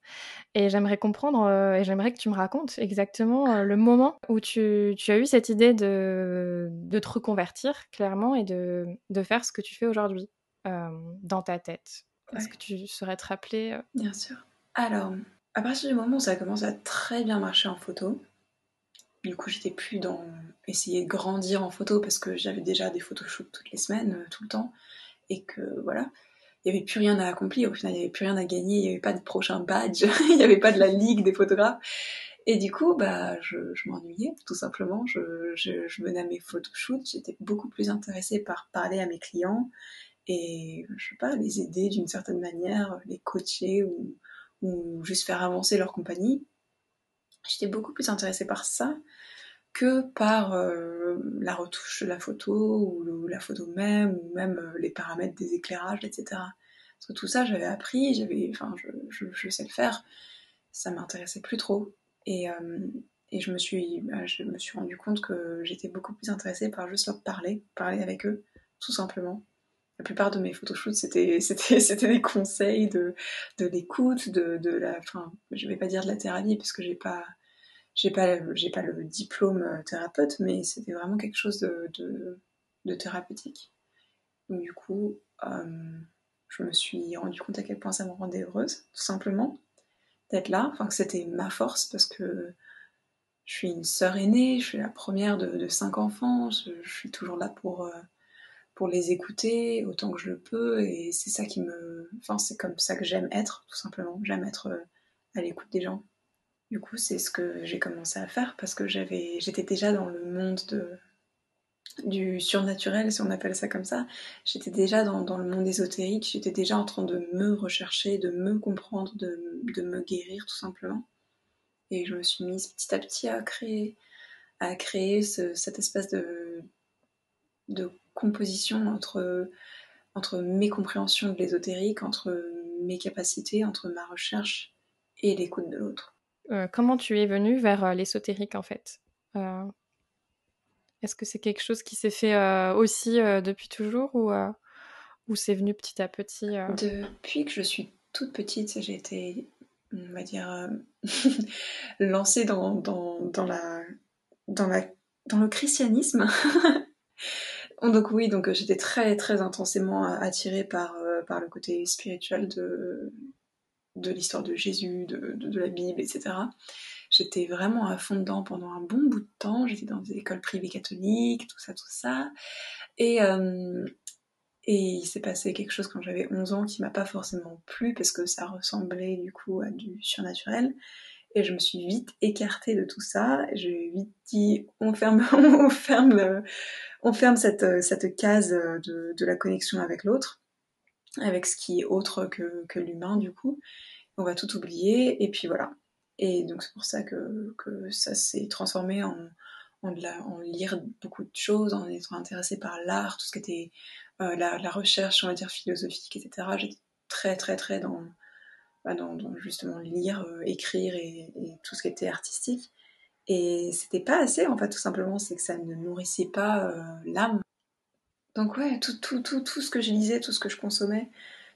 Et j'aimerais comprendre, euh, et j'aimerais que tu me racontes exactement euh, le moment où tu, as eu cette idée de, de, te reconvertir clairement et de, de, faire ce que tu fais aujourd'hui euh, dans ta tête. Est-ce que tu saurais te rappeler Bien sûr. Alors, à partir du moment où ça a commencé à très bien marcher en photo, du coup, j'étais plus dans essayer de grandir en photo parce que j'avais déjà des photoshoots toutes les semaines, tout le temps, et que voilà il n'y avait plus rien à accomplir. Au final, il n'y avait plus rien à gagner. Il n'y avait pas de prochain badge. il n'y avait pas de la ligue des photographes. Et du coup, bah, je, m'ennuyais, tout simplement. Je, je, menais mes photoshoots. J'étais beaucoup plus intéressée par parler à mes clients et, je sais pas, les aider d'une certaine manière, les coacher ou, ou juste faire avancer leur compagnie. J'étais beaucoup plus intéressée par ça que par euh, la retouche de la photo ou, la photo même ou même euh, les paramètres des éclairages, etc. Parce que tout ça, j'avais appris, j'avais, enfin, je, sais le faire. Ça m'intéressait plus trop. Et, euh, et je me suis, bah, je me suis rendu compte que j'étais beaucoup plus intéressée par juste leur parler, parler avec eux, tout simplement. La plupart de mes photoshoots, c'était des conseils de, de l'écoute, de, de la, enfin, je vais pas dire de la thérapie parce que j'ai pas, j'ai pas, j'ai pas le diplôme euh, thérapeute, mais c'était vraiment quelque chose de, de, thérapeutique. Du coup, euh, je me suis rendu compte à quel point ça me rendait heureuse, tout simplement, d'être là. Enfin, que c'était ma force parce que je suis une sœur aînée, je suis la première de, cinq enfants, je, suis toujours là pour, euh, pour les écouter autant que je le peux, et c'est ça qui me. Enfin, c'est comme ça que j'aime être, tout simplement. J'aime être à l'écoute des gens. Du coup, c'est ce que j'ai commencé à faire parce que j'avais, j'étais déjà dans le monde de, du surnaturel, si on appelle ça comme ça. J'étais déjà dans, le monde ésotérique, j'étais déjà en train de me rechercher, de me comprendre, de, me guérir tout simplement. Et je me suis mise petit à petit à créer, à créer cette espèce de, de composition entre, entre mes compréhensions de l'ésotérique, entre mes capacités, entre ma recherche et l'écoute de l'autre. Euh, comment tu es venue vers euh, l'ésotérique en fait? Euh, Est-ce que c'est quelque chose qui s'est fait aussi depuis toujours ou, c'est venu petit à petit Depuis que je suis toute petite, j'ai été, on va dire, lancée dans, dans, dans, la, dans, la, dans le christianisme. donc oui, donc j'étais très très intensément attirée par, par le côté spirituel de, de l'histoire de Jésus, de, la Bible, etc. J'étais vraiment à fond dedans pendant un bon bout de temps. J'étais dans des écoles privées catholiques, tout ça, tout ça. Et, euh, et il s'est passé quelque chose quand j'avais 11 ans qui m'a pas forcément plu parce que ça ressemblait du coup à du surnaturel. Et je me suis vite écartée de tout ça. J'ai vite dit on ferme, on ferme, on ferme cette, cette case de, de la connexion avec l'autre avec ce qui est autre que, l'humain du coup. On va tout oublier et puis voilà. Et donc c'est pour ça que, ça s'est transformé en, lire beaucoup de choses, en étant intéressé par l'art, tout ce qui était euh, la, recherche, on va dire philosophique, etc. J'étais très très très dans, bah, justement lire, euh, écrire et, et, tout ce qui était artistique. Et c'était pas assez en fait tout simplement, c'est que ça ne nourrissait pas euh, l'âme. Donc ouais, tout, tout, tout, tout ce que je lisais, tout ce que je consommais,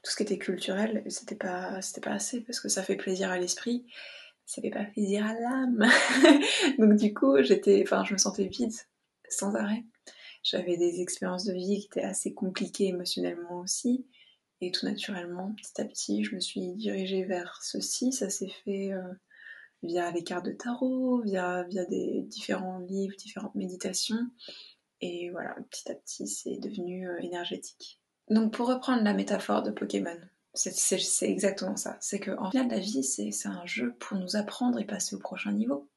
tout ce qui était culturel, c'était pas, c'était pas assez parce que ça fait plaisir à l'esprit, ça fait pas plaisir à l'âme. Donc du coup, j'étais, enfin, je me sentais vide, sans arrêt. J'avais des expériences de vie qui étaient assez compliquées émotionnellement aussi. Et tout naturellement, petit à petit, je me suis dirigée vers ceci. Ça s'est fait euh, via les cartes de tarot, via, via des différents livres, différentes méditations. Et voilà, petit à petit, c'est devenu euh, énergétique. Donc pour reprendre la métaphore de Pokémon, c'est exactement ça. C'est qu'en final, la vie, c'est un jeu pour nous apprendre et passer au prochain niveau.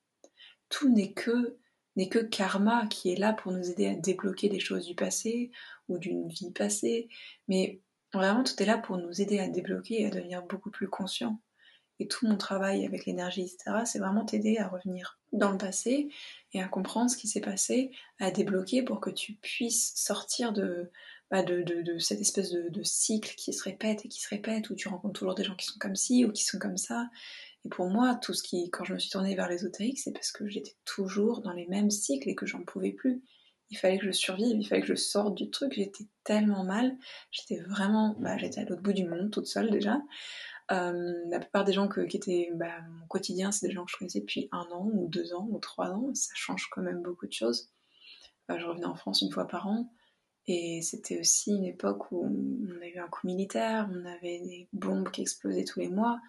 Tout n'est que n'est que karma qui est là pour nous aider à débloquer des choses du passé ou d'une vie passée. Mais vraiment, tout est là pour nous aider à débloquer et à devenir beaucoup plus conscient. Et tout mon travail avec l'énergie, etc., c'est vraiment t'aider à revenir dans le passé et à comprendre ce qui s'est passé, à débloquer pour que tu puisses sortir de, bah cette espèce de, de, cycle qui se répète et qui se répète, où tu rencontres toujours des gens qui sont comme ci ou qui sont comme ça. Et pour moi, tout ce qui, quand je me suis tournée vers l'ésotérique, c'est parce que j'étais toujours dans les mêmes cycles et que j'en pouvais plus. Il fallait que je survive, il fallait que je sorte du truc. J'étais tellement mal, j'étais vraiment, bah, j'étais à l'autre bout du monde, toute seule déjà. Euh, la plupart des gens qui étaient bah, mon quotidien, c'est des gens que je connaissais depuis un an ou deux ans ou trois ans. Ça change quand même beaucoup de choses. Euh, je revenais en France une fois par an. Et c'était aussi une époque où on a eu un coup militaire, on avait des bombes qui explosaient tous les mois.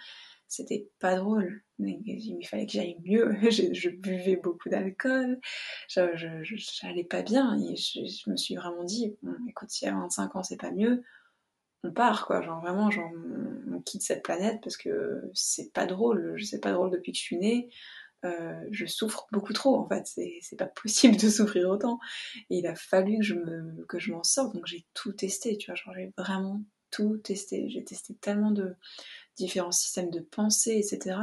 C'était pas drôle. Il fallait que j'aille mieux. Je, buvais beaucoup d'alcool. J'allais pas bien. Et je, me suis vraiment dit, écoute, si à 25 ans c'est pas mieux, on part quoi. Genre vraiment, genre, on quitte cette planète parce que c'est pas drôle. C'est pas drôle depuis que je suis née. euh, je souffre beaucoup trop en fait, c'est pas possible de souffrir autant. Et il a fallu que je me que je m'en sorte, donc j'ai tout testé, tu vois, j'ai vraiment tout testé. J'ai testé tellement de différents systèmes de pensée, etc.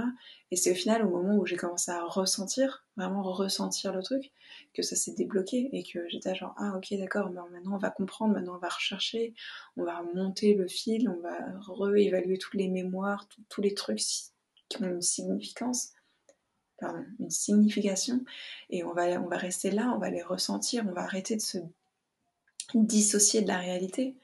Et c'est au final, au moment où j'ai commencé à ressentir, vraiment ressentir le truc, que ça s'est débloqué et que j'étais genre, ah ok, d'accord, maintenant on va comprendre, maintenant on va rechercher, on va monter le fil, on va réévaluer toutes les mémoires, tous les trucs qui ont une significance pardon, une signification, et on va, on va rester là, on va les ressentir, on va arrêter de se dissocier de la réalité,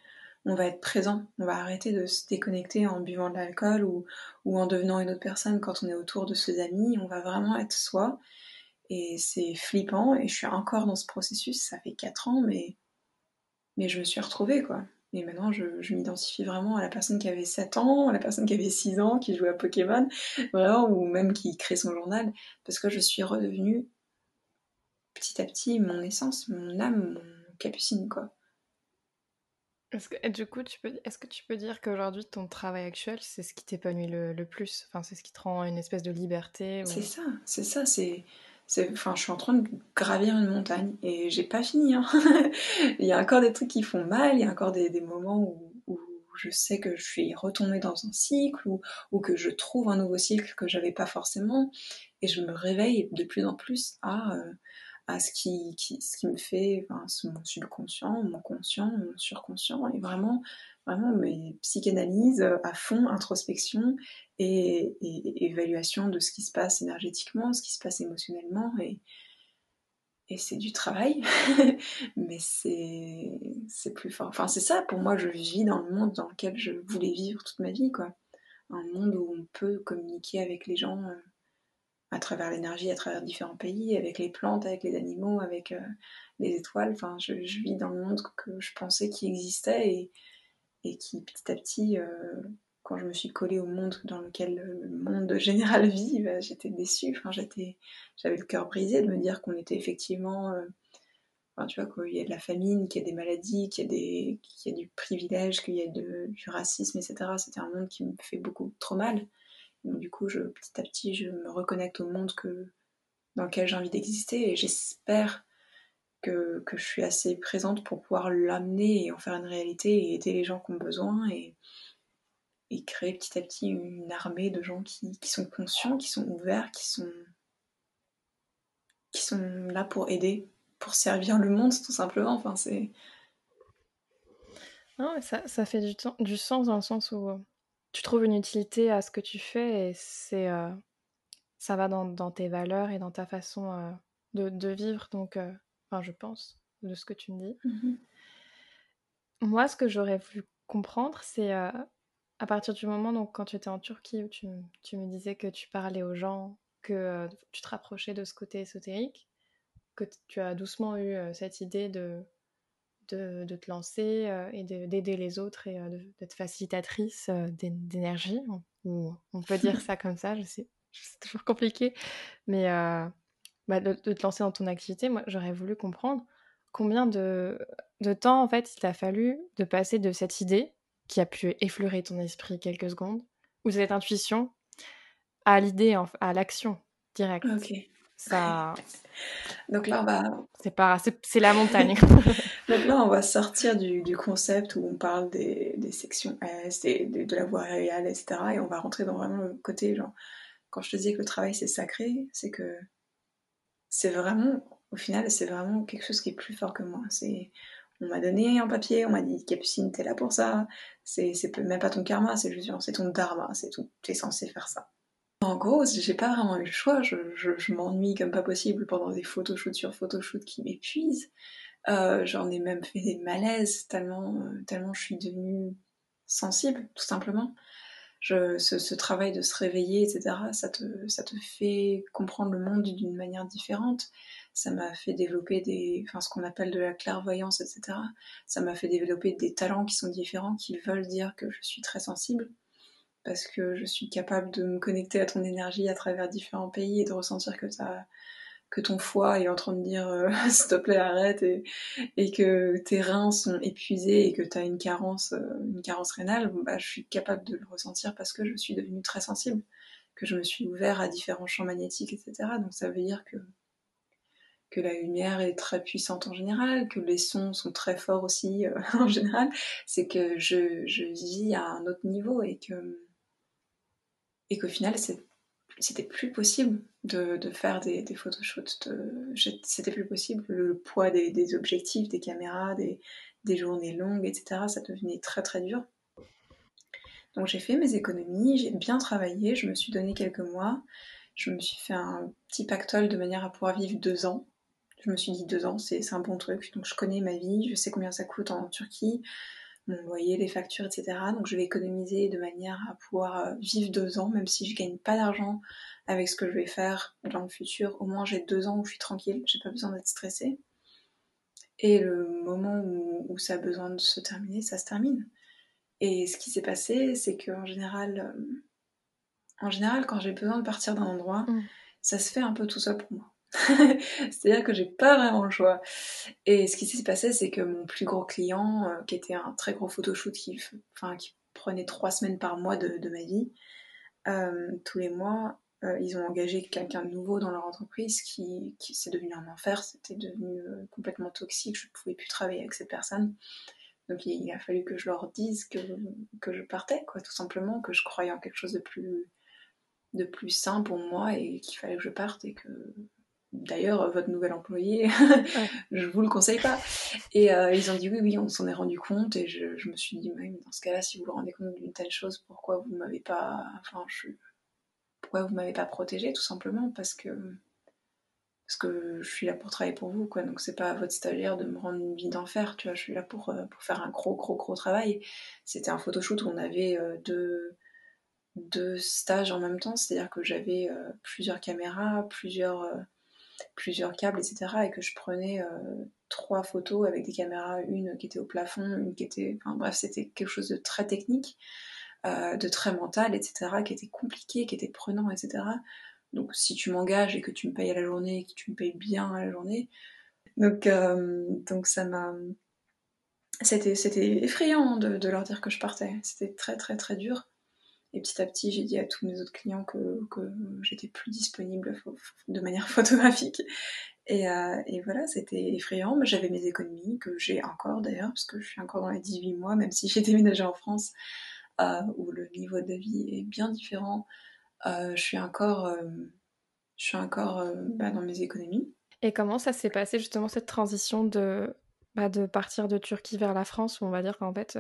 on va être présent, on va arrêter de se déconnecter en buvant de l'alcool ou, en devenant une autre personne quand on est autour de ses amis, on va vraiment être soi, et c'est flippant, et je suis encore dans ce processus, ça fait 4 ans, mais, mais je me suis retrouvée, quoi. Et maintenant, je, m'identifie vraiment à la personne qui avait 7 ans, à la personne qui avait 6 ans, qui jouait à Pokémon, vraiment, ou même qui crée son journal, parce que je suis redevenue petit à petit mon essence, mon âme, mon capucine, quoi. Est-ce que, du coup, tu peux, est-ce que tu peux dire qu'aujourd'hui, ton travail actuel, c'est ce qui t'épanouit le, plus? Enfin, c'est ce qui te rend une espèce de liberté C'est ça, c'est ça, c'est enfin, je suis en train de gravir une montagne et j'ai pas fini. Hein. il y a encore des trucs qui font mal, il y a encore des, moments où, je sais que je suis retombée dans un cycle ou, que je trouve un nouveau cycle que j'avais pas forcément et je me réveille de plus en plus à, euh, à ce, qui, ce qui me fait, enfin, mon subconscient, mon conscient, mon surconscient et vraiment vraiment mes psychanalyses à fond, introspection et, évaluation de ce qui se passe énergétiquement, ce qui se passe émotionnellement et, c'est du travail, mais c'est plus fort. Enfin, c'est ça, pour moi, je vis dans le monde dans lequel je voulais vivre toute ma vie, quoi. Un monde où on peut communiquer avec les gens euh, à travers l'énergie, à travers différents pays, avec les plantes, avec les animaux, avec euh, les étoiles. Enfin, je, vis dans le monde que je pensais qui existait et, qui petit à petit, euh, quand je me suis collée au monde dans lequel le monde général vit, bah, j'étais déçue. Enfin, j'avais le cœur brisé de me dire qu'on était effectivement, euh, tu vois, qu'il y a de la famine, qu'il y a des maladies, qu'il y a, du privilège, qu'il y a du racisme, etc. C'était un monde qui me fait beaucoup trop mal. Donc, du coup, je, petit à petit, je me reconnecte au monde que, dans lequel j'ai envie d'exister et j'espère que, je suis assez présente pour pouvoir l'amener et en faire une réalité et aider les gens qui ont besoin et, et créer petit à petit une armée de gens qui, sont conscients, qui sont ouverts, qui sont, qui sont là pour aider, pour servir le monde tout simplement. Enfin, c'est... Ça, ça fait du sens dans le sens où euh, tu trouves une utilité à ce que tu fais et c'est euh, ça va dans, dans, tes valeurs et dans ta façon euh, de, de, vivre. Donc, Enfin, je pense, de ce que tu me dis. Mhm. Moi, ce que j'aurais voulu comprendre, c'est euh, à partir du moment, donc, quand tu étais en Turquie, où tu, me disais que tu parlais aux gens, que euh, tu te rapprochais de ce côté ésotérique, que tu as doucement eu euh, cette idée de, de, te lancer et d'aider les autres et d'être facilitatrice d'énergie, ou on peut dire ça comme ça, je sais, c'est toujours compliqué, mais bah, de, te lancer dans ton activité, moi j'aurais voulu comprendre combien de, de temps en fait il t'a fallu de passer de cette idée qui a pu effleurer ton esprit quelques secondes, ou cette intuition, à l'idée, à l'action directe. Ok. Ça. Donc là, on va. C'est pas, c'est la montagne. Donc là, on va sortir du, du, concept où on parle des, des sections S, et de, la voie réelle, etc. Et on va rentrer dans vraiment le côté genre. Quand je te disais que le travail c'est sacré, c'est que c'est vraiment, au final, c'est vraiment quelque chose qui est plus fort que moi. C'est, on m'a donné un papier, on m'a dit Capucine, t'es là pour ça. C'est, c'est même pas ton karma, c'est juste, c'est ton dharma, c'est tout. T'es censé faire ça. En gros, j'ai pas vraiment eu le choix. Je, m'ennuie comme pas possible pendant des photoshoots sur photoshoots qui m'épuisent. Euh, j'en ai même fait des malaises tellement, euh, tellement je suis devenue sensible, tout simplement ce, travail de se réveiller, etc., ça te, ça te fait comprendre le monde d'une manière différente. Ça m'a fait développer des, enfin, ce qu'on appelle de la clairvoyance, etc. Ça m'a fait développer des talents qui sont différents, qui veulent dire que je suis très sensible, parce que je suis capable de me connecter à ton énergie à travers différents pays et de ressentir que que ton foie est en train de dire euh, s'il te plaît arrête et, et, que tes reins sont épuisés et que tu as une carence, euh, une carence rénale, bah, je suis capable de le ressentir parce que je suis devenue très sensible, que je me suis ouvert à différents champs magnétiques, etc. Donc ça veut dire que que la lumière est très puissante en général, que les sons sont très forts aussi euh, en général, c'est que je, je, vis à un autre niveau et que et qu'au final c'était plus possible de, faire des, photoshoots, c'était plus possible le poids des, objectifs, des caméras, des journées longues, etc. Ça devenait très très dur. Donc j'ai fait mes économies, j'ai bien travaillé, je me suis donné quelques mois, je me suis fait un petit pactole de manière à pouvoir vivre deux ans. Je me suis dit deux ans, c'est un bon truc. Donc je connais ma vie, je sais combien ça coûte en Turquie, mon loyer, les factures, etc. Donc je vais économiser de manière à pouvoir euh, vivre deux ans, même si je gagne pas d'argent avec ce que je vais faire dans le futur. Au moins j'ai deux ans où je suis tranquille, j'ai pas besoin d'être stressée. Et le moment où, ça a besoin de se terminer, ça se termine. Et ce qui s'est passé, c'est qu'en général, euh, en général, quand j'ai besoin de partir d'un endroit, mm. ça se fait un peu tout ça pour moi. C'est-à-dire que j'ai pas vraiment le choix. Et ce qui s'est passé, c'est que mon plus gros client, euh, qui était un très gros photoshoot qui, enfin, qui prenait trois semaines par mois de, ma vie, euh, tous les mois, euh, ils ont engagé quelqu'un de nouveau dans leur entreprise qui, qui c'est devenu un enfer, c'était devenu complètement toxique, je ne pouvais plus travailler avec cette personne. Donc il, a fallu que je leur dise que, que je partais, quoi, tout simplement, que je croyais en quelque chose de plus, de plus sain pour moi et qu'il fallait que je parte et que D'ailleurs, votre nouvel employé, je vous le conseille pas. Et euh, ils ont dit oui, oui, on s'en est rendu compte. Et je, me suis dit, mais dans ce cas-là, si vous vous rendez compte d'une telle chose, pourquoi vous m'avez pas, enfin, je, pourquoi vous m'avez pas protégé, tout simplement, parce que parce que je suis là pour travailler pour vous, quoi. Donc c'est pas à votre stagiaire de me rendre une vie d'enfer, tu vois. Je suis là pour euh, pour faire un gros, gros, gros travail. C'était un photoshoot où on avait euh, deux deux stages en même temps, c'est-à-dire que j'avais plusieurs caméras, plusieurs plusieurs câbles, etc. Et que je prenais euh, trois photos avec des caméras, une qui était au plafond, une qui était... Enfin bref, c'était quelque chose de très technique, euh, de très mental, etc. qui était compliqué, qui était prenant, etc. Donc si tu m'engages et que tu me payes à la journée, que tu me payes bien à la journée, donc, euh, donc ça m'a... C'était, c'était effrayant de, de, leur dire que je partais. C'était très très très dur. Et petit à petit, j'ai dit à tous mes autres clients que, que j'étais plus disponible de manière photographique. Et, euh, et voilà, c'était effrayant. J'avais mes économies, que j'ai encore d'ailleurs, parce que je suis encore dans les 18 mois, même si j'ai déménagé en France, euh, où le niveau de vie est bien différent. Euh, je suis encore, je suis encore bah, dans mes économies. Et comment ça s'est passé justement cette transition de, bah, de partir de Turquie vers la France, où on va dire qu'en fait,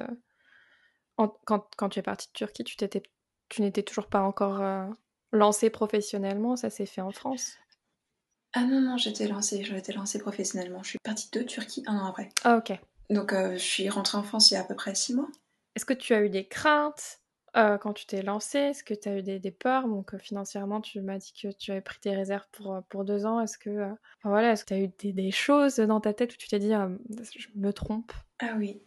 quand, quand, tu es partie de Turquie, tu t'étais tu n'étais toujours pas encore euh, lancée professionnellement, ça s'est fait en France Ah non, non, j'étais lancée, été lancée professionnellement. Je suis partie de Turquie un an après. Ah ok. Donc euh, je suis rentrée en France il y a à peu près six mois. Est-ce que tu as eu des craintes euh, quand tu t'es lancée? Est-ce que tu as eu des, des peurs? Donc financièrement, tu m'as dit que tu avais pris tes réserves pour, pour deux ans. Est-ce que voilà, est-ce que tu as eu des, des, choses dans ta tête où tu t'es dit je me trompe? Ah oui,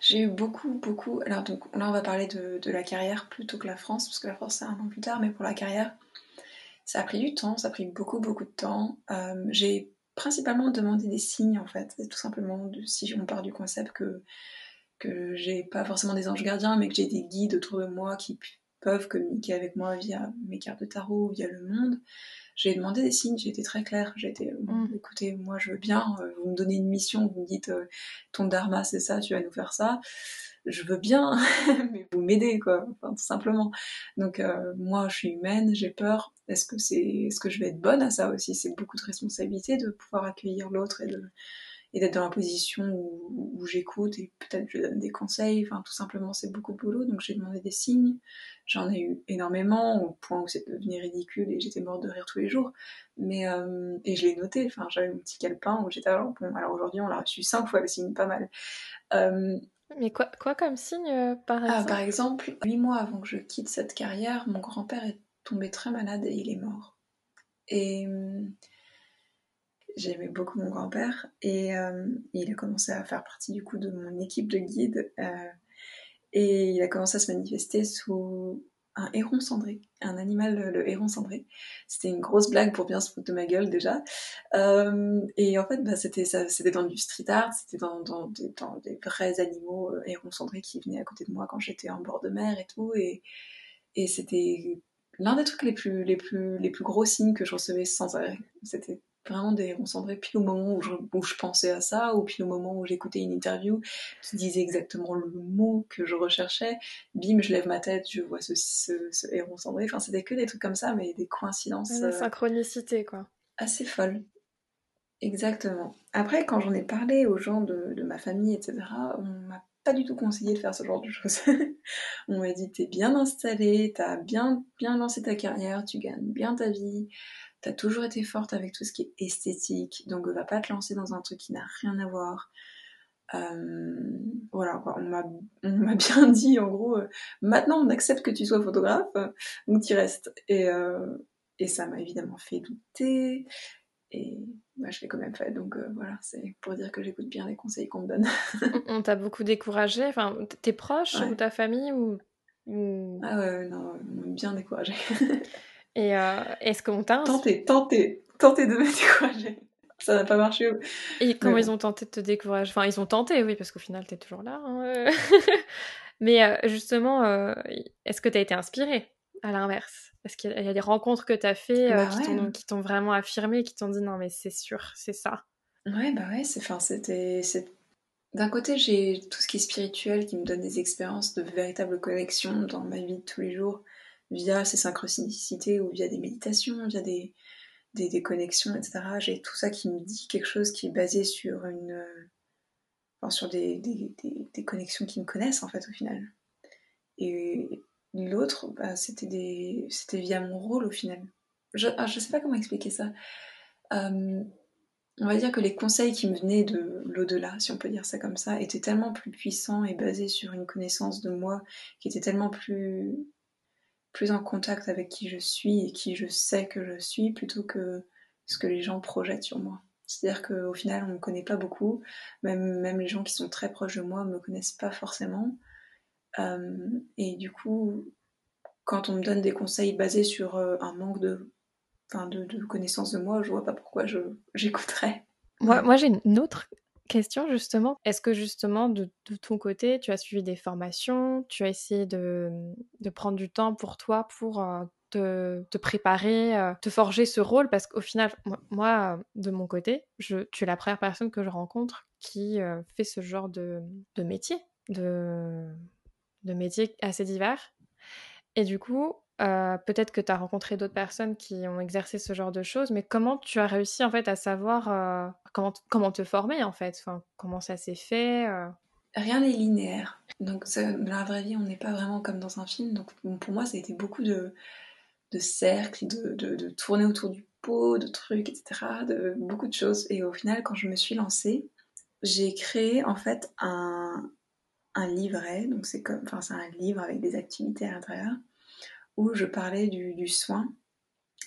j'ai eu beaucoup, beaucoup. Alors, donc là, on va parler de, la carrière plutôt que la France, parce que la France, c'est un an plus tard, mais pour la carrière, ça a pris du temps, ça a pris beaucoup, beaucoup de temps. Euh, j'ai principalement demandé des signes, en fait, tout simplement, de, si on part du concept que, que j'ai pas forcément des anges gardiens, mais que j'ai des guides autour de moi qui peuvent communiquer avec moi via mes cartes de tarot, via le monde. J'ai demandé des signes, j'ai été très claire. J'ai été, mm. écoutez, moi je veux bien, euh, vous me donnez une mission, vous me dites euh, ton dharma c'est ça, tu vas nous faire ça. Je veux bien, mais vous m'aidez quoi, enfin, tout simplement. Donc euh, moi je suis humaine, j'ai peur. Est-ce que c'est, est-ce que je vais être bonne à ça aussi? C'est beaucoup de responsabilité de pouvoir accueillir l'autre et de et d'être dans la position où, j'écoute et peut-être je donne des conseils. Enfin, tout simplement, c'est beaucoup de boulot. Donc, j'ai demandé des signes. J'en ai eu énormément, au point où c'est devenu ridicule et j'étais morte de rire tous les jours. Mais, euh, et je l'ai noté. Enfin, j'avais mon petit calepin où j'étais, alors, bon, alors aujourd'hui, on l'a reçu cinq fois le signe, pas mal. Euh, mais quoi, quoi comme signe, euh, par ah, exemple? Par exemple, huit mois avant que je quitte cette carrière, mon grand-père est tombé très malade et il est mort. Et J'aimais beaucoup mon grand-père et euh, il a commencé à faire partie du coup de mon équipe de guide euh, et il a commencé à se manifester sous un héron cendré, un animal, le héron cendré. C'était une grosse blague pour bien se foutre de ma gueule déjà. Euh, et en fait, bah, c'était dans du street art, c'était dans, dans, des, vrais animaux hérons cendrés qui venaient à côté de moi quand j'étais en bord de mer et tout. Et, et c'était l'un des trucs les plus, les, plus, les plus gros signes que je recevais sans arrêt. C'était vraiment des ronds pile au moment où je, où je, pensais à ça, ou pile au moment où j'écoutais une interview qui disait exactement le mot que je recherchais. Bim, je lève ma tête, je vois ce, ce, ce héron cendré. Enfin, c'était que des trucs comme ça, mais des coïncidences. La synchronicité, quoi. Assez folles. Exactement. Après, quand j'en ai parlé aux gens de, de ma famille, etc., on m'a pas du tout conseillé de faire ce genre de choses. on m'a dit t'es bien installé, t'as bien bien lancé ta carrière, tu gagnes bien ta vie, t'as toujours été forte avec tout ce qui est esthétique, donc va pas te lancer dans un truc qui n'a rien à voir. Euh, voilà, on m'a bien dit en gros, euh, maintenant on accepte que tu sois photographe, donc tu restes. Et, euh, et ça m'a évidemment fait douter. Et bah, je l'ai quand même fait, donc euh, voilà, c'est pour dire que j'écoute bien les conseils qu'on me donne. on t'a beaucoup découragé, enfin, tes proches ou ta famille ou, Ah ouais, non, on m'a bien découragé. Et euh, est-ce qu'on t'a... Tentez, tentez, tentez de me décourager. Ça n'a pas marché. Et comment ils ont tenté de te décourager? Enfin, ils ont tenté, oui, parce qu'au final, t'es toujours là. Hein. Mais euh, justement, est-ce que t'as été inspirée à l'inverse? Est-ce qu'il y a des rencontres que tu as fait euh, bah qui t'ont vraiment affirmé, qui t'ont dit non, mais c'est sûr, c'est ça? Ouais, bah ouais, c'est, c'était. D'un côté, j'ai tout ce qui est spirituel qui me donne des expériences de véritable connexion dans ma vie de tous les jours via ces synchronicités ou via des méditations, via des, des, connexions, etc. J'ai tout ça qui me dit quelque chose qui est basé sur une. Enfin, sur des, des, connexions qui me connaissent en fait au final. Et, L'autre, bah, c'était via mon rôle au final. Je, ne ah, sais pas comment expliquer ça. Euh, on va dire que les conseils qui me venaient de l'au-delà, si on peut dire ça comme ça, étaient tellement plus puissants et basés sur une connaissance de moi qui était tellement plus, plus en contact avec qui je suis et qui je sais que je suis plutôt que ce que les gens projettent sur moi. C'est-à-dire qu'au final, on ne me connaît pas beaucoup, même, même les gens qui sont très proches de moi ne me connaissent pas forcément. Euh, et du coup, quand on me donne des conseils basés sur euh, un manque de, de, de connaissance de moi, je vois pas pourquoi j'écouterais. Moi, moi j'ai une autre question justement. Est-ce que justement de, ton côté, tu as suivi des formations, tu as essayé de, prendre du temps pour toi pour euh, te, préparer, te forger ce rôle? Parce qu'au final, moi, de mon côté, je, tu es la première personne que je rencontre qui fait ce genre de, métier, de de assez divers. Et du coup, euh, peut-être que tu as rencontré d'autres personnes qui ont exercé ce genre de choses, mais comment tu as réussi en fait à savoir euh, comment, comment te former en fait? Comment ça s'est fait euh? Rien n'est linéaire. Donc dans la vraie vie, on n'est pas vraiment comme dans un film. Donc pour moi, ça a été beaucoup de, de cercles, de, de, tourner autour du pot, de trucs, etc. De beaucoup de choses. Et au final, quand je me suis lancée, j'ai créé en fait un, un livret, donc c'est comme, enfin c'est un livre avec des activités à l'intérieur, où je parlais du, soin,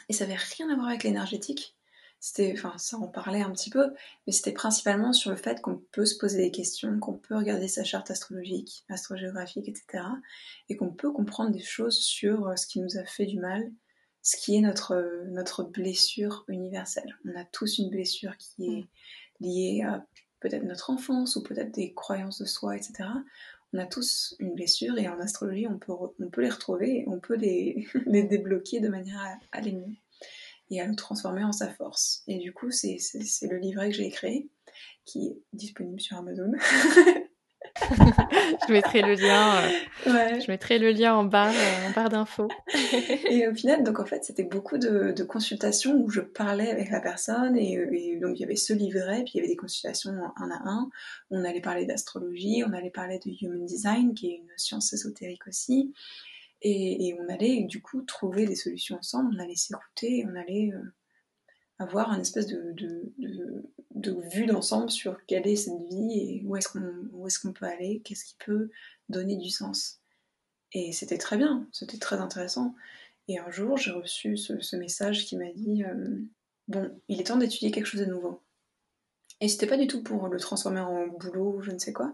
et ça avait rien à voir avec l'énergétique. C'était, enfin ça en parlait un petit peu, mais c'était principalement sur le fait qu'on peut se poser des questions, qu'on peut regarder sa charte astrologique, astrogéographique, etc., et qu'on peut comprendre des choses sur euh, ce qui nous a fait du mal, ce qui est notre, notre blessure universelle. On a tous une blessure qui est mm. liée à peut-être notre enfance ou peut-être des croyances de soi, etc. On a tous une blessure et en astrologie, on peut, les retrouver, on peut les, débloquer de manière à, à les et à le transformer en sa force. Et du coup, c'est le livret que j'ai créé, qui est disponible sur Amazon. je mettrai le lien. Euh, je mettrai le lien en barre, euh, en barre d'infos. et au final, donc en fait, c'était beaucoup de, consultations où je parlais avec la personne et, donc il y avait ce livret, puis il y avait des consultations un à un. On allait parler d'astrologie, on allait parler de human design, qui est une science ésotérique aussi. Et, on allait du coup trouver des solutions ensemble, on allait s'écouter, on allait euh, avoir un espèce de, vue d'ensemble sur quelle est cette vie et où est-ce qu'on est qu'on peut aller, qu'est-ce qui peut donner du sens. Et c'était très bien, c'était très intéressant. Et un jour, j'ai reçu ce, message qui m'a dit euh, Bon, il est temps d'étudier quelque chose de nouveau. Et c'était pas du tout pour le transformer en boulot ou je ne sais quoi.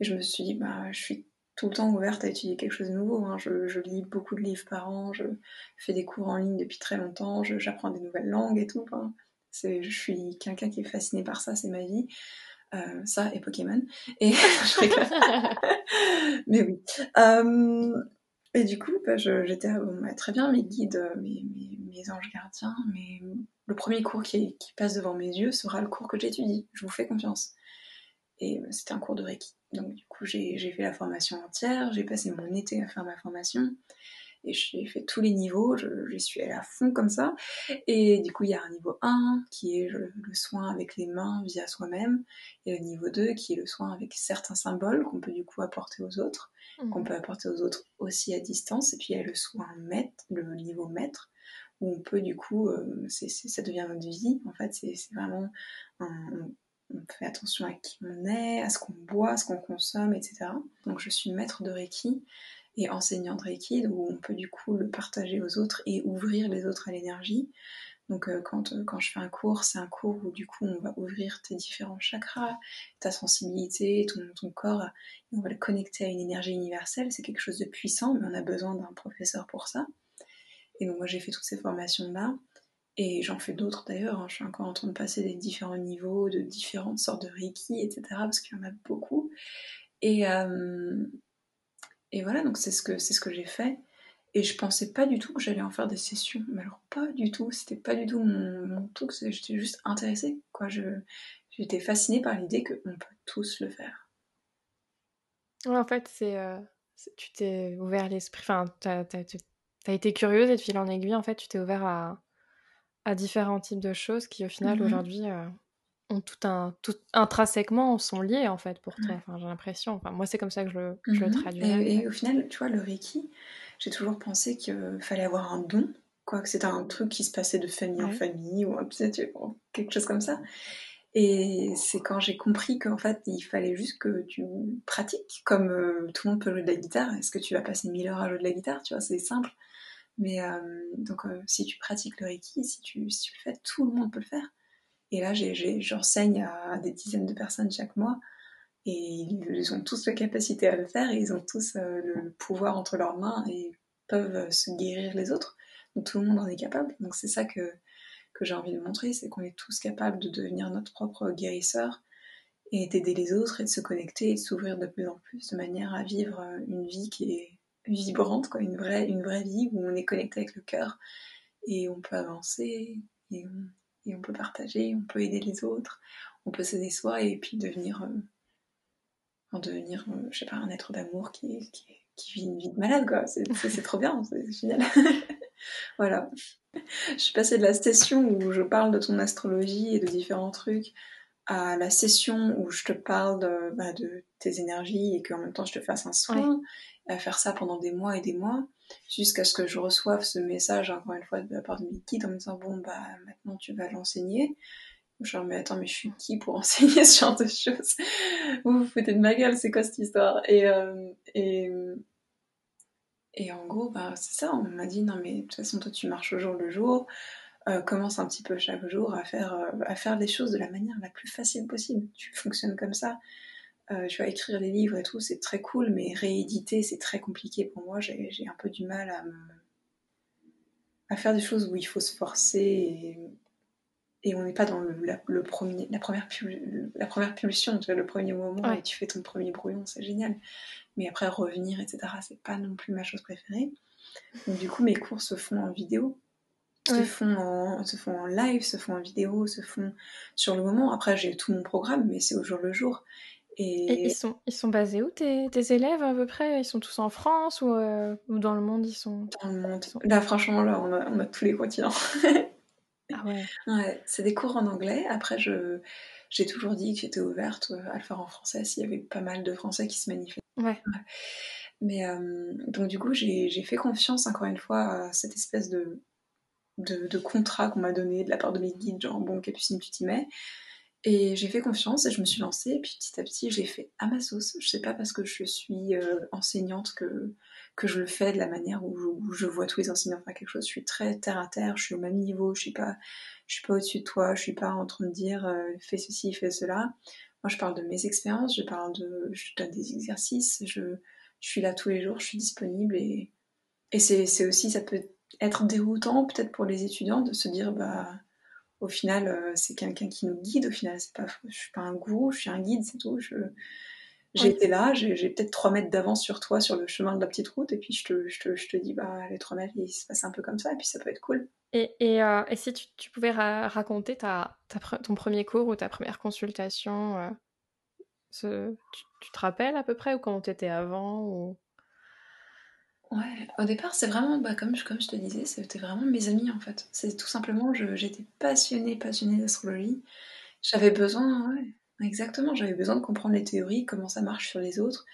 Et je me suis dit Bah, je suis tout le temps ouverte à étudier quelque chose de nouveau. Hein. Je, lis beaucoup de livres par an, je fais des cours en ligne depuis très longtemps, j'apprends des nouvelles langues et tout. je suis quelqu'un qui est fasciné par ça, c'est ma vie. Euh, ça et Pokémon. Et Mais oui. Euh, Et du coup, bah, j'étais très bien, mes guides, mes, mes, anges gardiens, mais le premier cours qui, qui, passe devant mes yeux sera le cours que j'étudie. Je vous fais confiance. Et bah, c'était un cours de Reiki. Donc du coup, j'ai fait la formation entière, j'ai passé mon été à faire ma formation et j'ai fait tous les niveaux, je, suis allée à fond comme ça. Et du coup, il y a un niveau 1 qui est le, soin avec les mains via soi-même, et le niveau 2 qui est le soin avec certains symboles qu'on peut du coup apporter aux autres, mmh. qu'on peut apporter aux autres aussi à distance. Et puis il y a le soin maître, le niveau maître, où on peut du coup, euh, ça devient notre vie, en fait, c'est vraiment on fait attention à qui on est, à ce qu'on boit, à ce qu'on consomme, etc. Donc je suis maître de Reiki et enseignant de Reiki, où on peut du coup le partager aux autres et ouvrir les autres à l'énergie. Donc euh, quand, euh, quand je fais un cours, c'est un cours où du coup on va ouvrir tes différents chakras, ta sensibilité, ton, ton corps, et on va le connecter à une énergie universelle. C'est quelque chose de puissant, mais on a besoin d'un professeur pour ça. Et donc moi j'ai fait toutes ces formations-là, et j'en fais d'autres d'ailleurs, hein. je suis encore en train de passer des différents niveaux, de différentes sortes de Reiki, etc. parce qu'il y en a beaucoup. Et, euh, et voilà, donc c'est ce que, ce que j'ai fait. Et je pensais pas du tout que j'allais en faire des sessions. Mais alors pas du tout, c'était pas du tout mon, mon truc, j'étais juste intéressée. Quoi. J'étais fascinée par l'idée qu'on peut tous le faire. Ouais, en fait, c'est, euh, tu t'es ouvert l'esprit, enfin, t'as, as, été curieuse et de fil en aiguille, en fait, tu t'es ouvert à, à différents types de choses qui, au final, mmh aujourd'hui, euh, ont tout un tout intrinsèquement sont liés en fait pour toi. Enfin, j'ai l'impression. Enfin, moi, c'est comme ça que je, le, je le mhm. traduis. Et, au final, tu vois, le Reiki, j'ai toujours pensé qu'il fallait avoir un don, quoi, que c'était un truc qui se passait de famille en famille ou quelque chose comme ça. Et c'est quand j'ai compris qu'en fait, il fallait juste que tu pratiques, comme euh, tout le monde peut jouer de la guitare. Est-ce que tu vas passer 1000 heures à jouer de la guitare Tu vois, c'est simple. Mais euh, donc, euh, si tu pratiques le Reiki, si tu, si tu le fais, tout le monde peut le faire. Et là, j'enseigne à des dizaines de personnes chaque mois. Et ils ont tous la capacité à le faire et ils ont tous euh, le pouvoir entre leurs mains et peuvent se guérir les autres. Donc tout le monde en est capable. Donc c'est ça que, que j'ai envie de montrer, c'est qu'on est tous capables de devenir notre propre guérisseur et d'aider les autres et de se connecter et de s'ouvrir de plus en plus de manière à vivre une vie qui est vibrante, quoi, une vraie, une vraie vie où on est connecté avec le cœur et on peut avancer et on, peut partager, on peut aider les autres, on peut s'aider soi et puis devenir, euh, devenir euh, je sais pas, un être d'amour qui, qui, vit une vie de malade, quoi. C'est trop bien, c'est génial. voilà. Je suis passée de la session où je parle de ton astrologie et de différents trucs à la session où je te parle de, bah, de tes énergies et qu'en même temps je te fasse un soin, à faire ça pendant des mois et des mois jusqu'à ce que je reçoive ce message, encore une fois, de la part de mes en me disant Bon, bah, maintenant tu vas l'enseigner. Me mais attends, mais je suis qui pour enseigner ce genre de choses? Vous vous foutez de ma gueule, c'est quoi cette histoire? Et, euh, et, et en gros, bah, c'est ça, on m'a dit Non, mais de toute façon, toi, tu marches au jour le jour. Euh, commence un petit peu chaque jour à faire, euh, à faire les choses de la manière la plus facile possible. Tu fonctionnes comme ça. Euh, tu vas écrire des livres et tout, c'est très cool, mais rééditer, c'est très compliqué pour moi. J'ai un peu du mal à, à faire des choses où il faut se forcer et, on n'est pas dans le, le, premier, la, première la première pulsion, tu vois, le premier moment où tu fais ton premier brouillon, c'est génial. Mais après, revenir, etc., c'est pas non plus ma chose préférée. Donc, du coup, mes cours se font en vidéo. Se, font en, se font en live, se font en vidéo, se font sur le moment. Après, j'ai tout mon programme, mais c'est au jour le jour. Et... ils, sont, ils sont basés où tes, tes, élèves à peu près? Ils sont tous en France ou, euh, ou, dans le monde ils sont... Dans le monde. Là franchement là on a, on a tous les continents. ah ouais. ouais c'est des cours en anglais. Après je j'ai toujours dit que j'étais ouverte euh, à le faire en français s'il y avait pas mal de Français qui se manifestaient. Ouais. Mais euh, donc du coup j'ai fait confiance encore une fois à cette espèce de, de, de contrat qu'on m'a donné de la part de mes guides, genre bon Capucine tu t'y mets. Et j'ai fait confiance et je me suis lancée. Et puis petit à petit, j'ai fait à ma sauce. Je sais pas parce que je suis euh, enseignante que, que je le fais de la manière où je, vois tous les enseignants faire quelque chose. Je suis très terre à terre, je suis au même niveau, je suis pas, suis pas au-dessus de toi, je suis pas en train de dire euh, fais ceci, fais cela. Moi, je parle de mes expériences, je parle de, je donne des exercices, je, je suis là tous les jours, je suis disponible et, et c'est aussi, ça peut être déroutant peut-être pour les étudiants de se dire bah au final, euh, c'est quelqu'un qui nous guide. Au final, c'est pas, je suis pas un gourou, je suis un guide, c'est tout. Je, J'étais là, j'ai peut-être 3 mètres d'avance sur toi sur le chemin de la petite route, et puis je te, je te, je te dis, bah, les 3 mètres, il se passe un peu comme ça, et puis ça peut être cool. Et, et, euh, et si tu, tu pouvais raconter ta, ta, ton premier cours ou ta première consultation, euh, ce, tu, te rappelles à peu près, ou comment t'étais avant ou... Ouais, au départ, c'est vraiment, bah, comme, comme je te disais, c'était vraiment mes amis en fait. C'est tout simplement, j'étais passionnée, passionnée d'astrologie. J'avais besoin, ouais, exactement, j'avais besoin de comprendre les théories, comment ça marche sur les autres,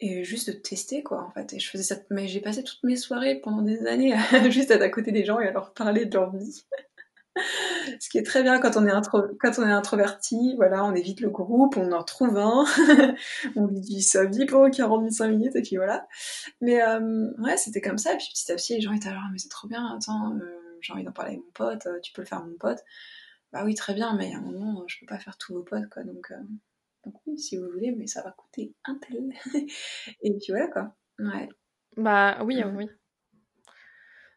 et juste de tester quoi en fait. Et je faisais ça, mais j'ai passé toutes mes soirées pendant des années juste à être à côté des gens et à leur parler de leur vie. Ce qui est très bien quand on est, intro... quand on est introverti, voilà, on évite le groupe, on en trouve un, on lui dit sa vie pendant 45 minutes et puis voilà. Mais euh, ouais, c'était comme ça, et puis petit à petit, les gens étaient alors, mais c'est trop bien, attends, euh, j'ai envie d'en parler avec mon pote, euh, tu peux le faire mon pote. Bah oui, très bien, mais à un moment, je peux pas faire tous vos potes, quoi, donc, donc oui, si vous voulez, mais ça va coûter un tel. et puis voilà, quoi. Ouais. Bah oui, oui.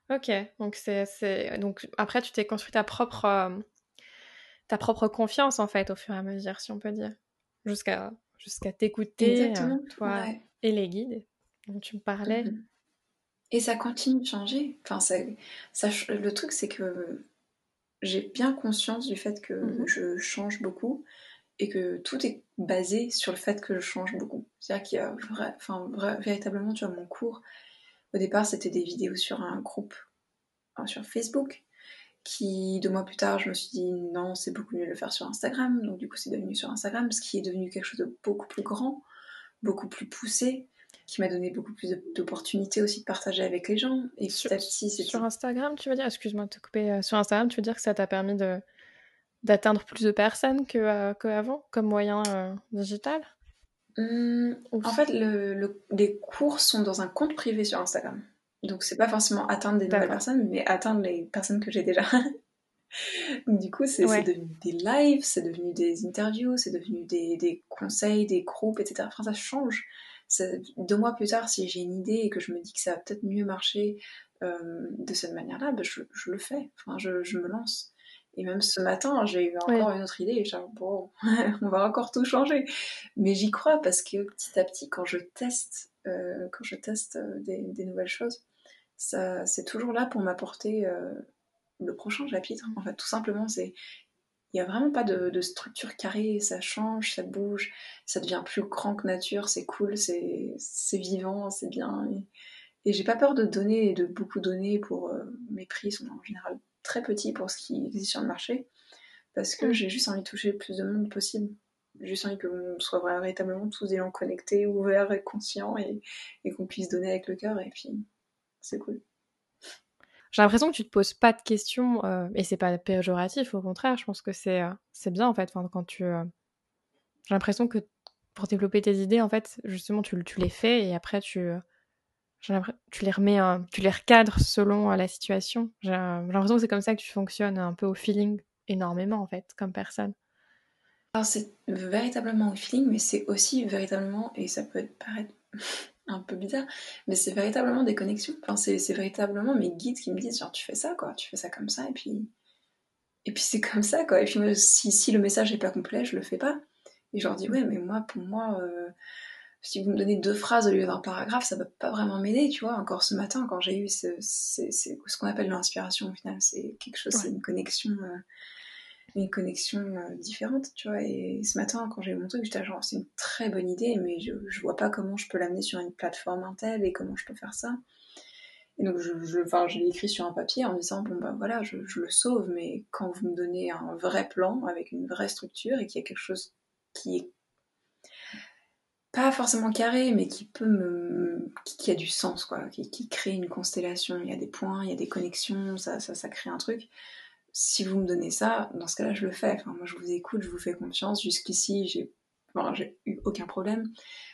Ok, donc c'est donc après tu t'es construit ta propre euh, ta propre confiance en fait au fur et à mesure si on peut dire jusqu'à jusqu'à t'écouter euh, toi et les guides dont tu me parlais. Mm-hmm. Et ça continue de changer? Enfin ça, ça le truc c'est que j'ai bien conscience du fait que mm-hmm. je change beaucoup et que tout est basé sur le fait que je change beaucoup. C'est-à-dire qu'il y a vrai, enfin, véritablement, tu vois, mon cours, au départ, c'était des vidéos sur un groupe sur Facebook, qui deux mois plus tard, je me suis dit non, c'est beaucoup mieux de le faire sur Instagram. Donc du coup, c'est devenu sur Instagram, ce qui est devenu quelque chose de beaucoup plus grand, beaucoup plus poussé, qui m'a donné beaucoup plus d'opportunités aussi de partager avec les gens. Et petit à petit, c'est sur Instagram, tu veux dire, excuse-moi de te couper, euh, sur Instagram, tu veux dire que ça t'a permis de d'atteindre plus de personnes que euh, qu'avant, comme moyen euh, digital? Hum, En fait, le, les cours sont dans un compte privé sur Instagram. Donc c'est pas forcément atteindre des nouvelles personnes, mais atteindre les personnes que j'ai déjà. Donc du coup, c'est devenu des lives, c'est devenu des interviews, c'est devenu des, des, conseils, des groupes, etc. Enfin, ça change. Deux mois plus tard, si j'ai une idée et que je me dis que ça va peut-être mieux marcher euh, de cette manière-là, ben je, je, le fais. Enfin, je, je, me lance. Et même ce matin, j'ai eu encore une autre idée et j'ai bon, on va encore tout changer. Mais j'y crois parce que petit à petit, quand je teste, euh, quand je teste euh, des, des nouvelles choses, c'est toujours là pour m'apporter euh, le prochain chapitre. En fait, tout simplement, c'est il n'y a vraiment pas de, structure carrée, ça change, ça bouge, ça devient plus grand que nature, c'est cool, c'est vivant, c'est bien. Et, j'ai pas peur de donner et de beaucoup donner pour euh, mes prix sont en général très petits pour ce qui existe sur le marché, parce que mm. j'ai juste envie de toucher le plus de monde possible. J'ai juste envie qu'on soit véritablement tous des gens connectés, ouverts et conscients et, et qu'on puisse donner avec le cœur et puis c'est cool. J'ai l'impression que tu te poses pas de questions euh, et c'est pas péjoratif, au contraire, je pense que c'est euh, c'est bien en fait quand tu euh, j'ai l'impression que pour développer tes idées en fait, justement tu, tu les fais et après tu tu les remets tu les recadres selon la situation. J'ai l'impression que c'est comme ça que tu fonctionnes un peu au feeling énormément en fait comme personne. Alors c'est véritablement au feeling mais c'est aussi véritablement et ça peut paraître un peu bizarre, mais c'est véritablement des connexions. C'est véritablement mes guides qui me disent genre tu fais ça quoi, tu fais ça comme ça et puis et puis c'est comme ça quoi. Et puis si, si le message est pas complet, je le fais pas. Et je leur dis ouais mais moi pour moi euh, si vous me donnez deux phrases au lieu d'un paragraphe, ça va pas vraiment m'aider, tu vois. Encore ce matin quand j'ai eu ce, ce qu'on appelle l'inspiration au final, c'est quelque chose, c'est une connexion. Euh, une connexion euh, différente, tu vois. Et ce matin, quand j'ai eu mon truc, j'étais genre, c'est une très bonne idée, mais je, je vois pas comment je peux l'amener sur une plateforme Intel et comment je peux faire ça. Et donc, je, je, enfin, je l'ai écrit sur un papier en disant, bon, ben voilà, je, je, le sauve, mais quand vous me donnez un vrai plan avec une vraie structure et qu'il y a quelque chose qui est pas forcément carré, mais qui peut me. qui, a du sens, quoi, qui, crée une constellation. Il y a des points, il y a des connexions, ça, ça, crée un truc si vous me donnez ça, dans ce cas-là, je le fais. Moi, je vous écoute, je vous fais confiance. Jusqu'ici, j'ai j'ai eu aucun problème.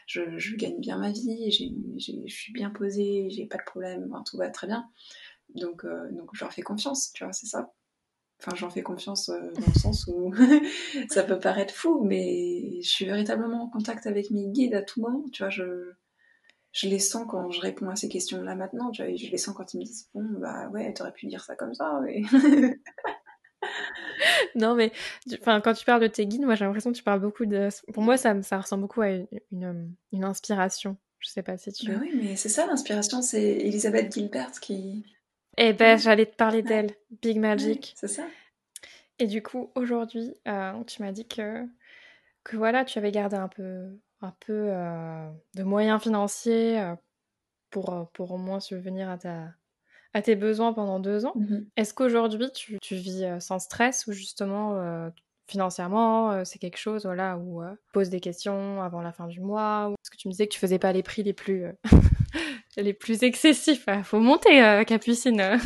Je, je, gagne bien ma vie, je suis bien posée, j'ai pas de problème, tout va très bien. Donc, euh, donc je leur fais confiance, tu vois, c'est ça. Enfin, j'en fais confiance euh, dans le sens où ça peut paraître fou, mais je suis véritablement en contact avec mes guides à tout moment, tu vois, je, je les sens quand je réponds à ces questions-là maintenant, tu vois, je les sens quand ils me disent bon bah ouais, t'aurais pu dire ça comme ça, mais non, mais enfin, quand tu parles de tes guides, moi j'ai l'impression que tu parles beaucoup de. Pour moi, ça, ça ressemble beaucoup à une, une, inspiration. Je sais pas si tu. Bah oui, mais c'est ça l'inspiration, c'est Elisabeth Gilbert qui. Eh ben, j'allais te parler d'elle, Big Magic. c'est ça. Et du coup, aujourd'hui, euh, tu m'as dit que, que voilà, tu avais gardé un peu, un peu euh, de moyens financiers euh, pour, pour au moins subvenir à ta, à tes besoins pendant deux ans. Mmh Est-ce qu'aujourd'hui tu, tu, vis sans stress ou justement financièrement c'est quelque chose voilà où tu poses des questions avant la fin du mois ou... Parce que tu me disais que tu faisais pas les prix les plus les plus excessifs. Il faut monter Capucine.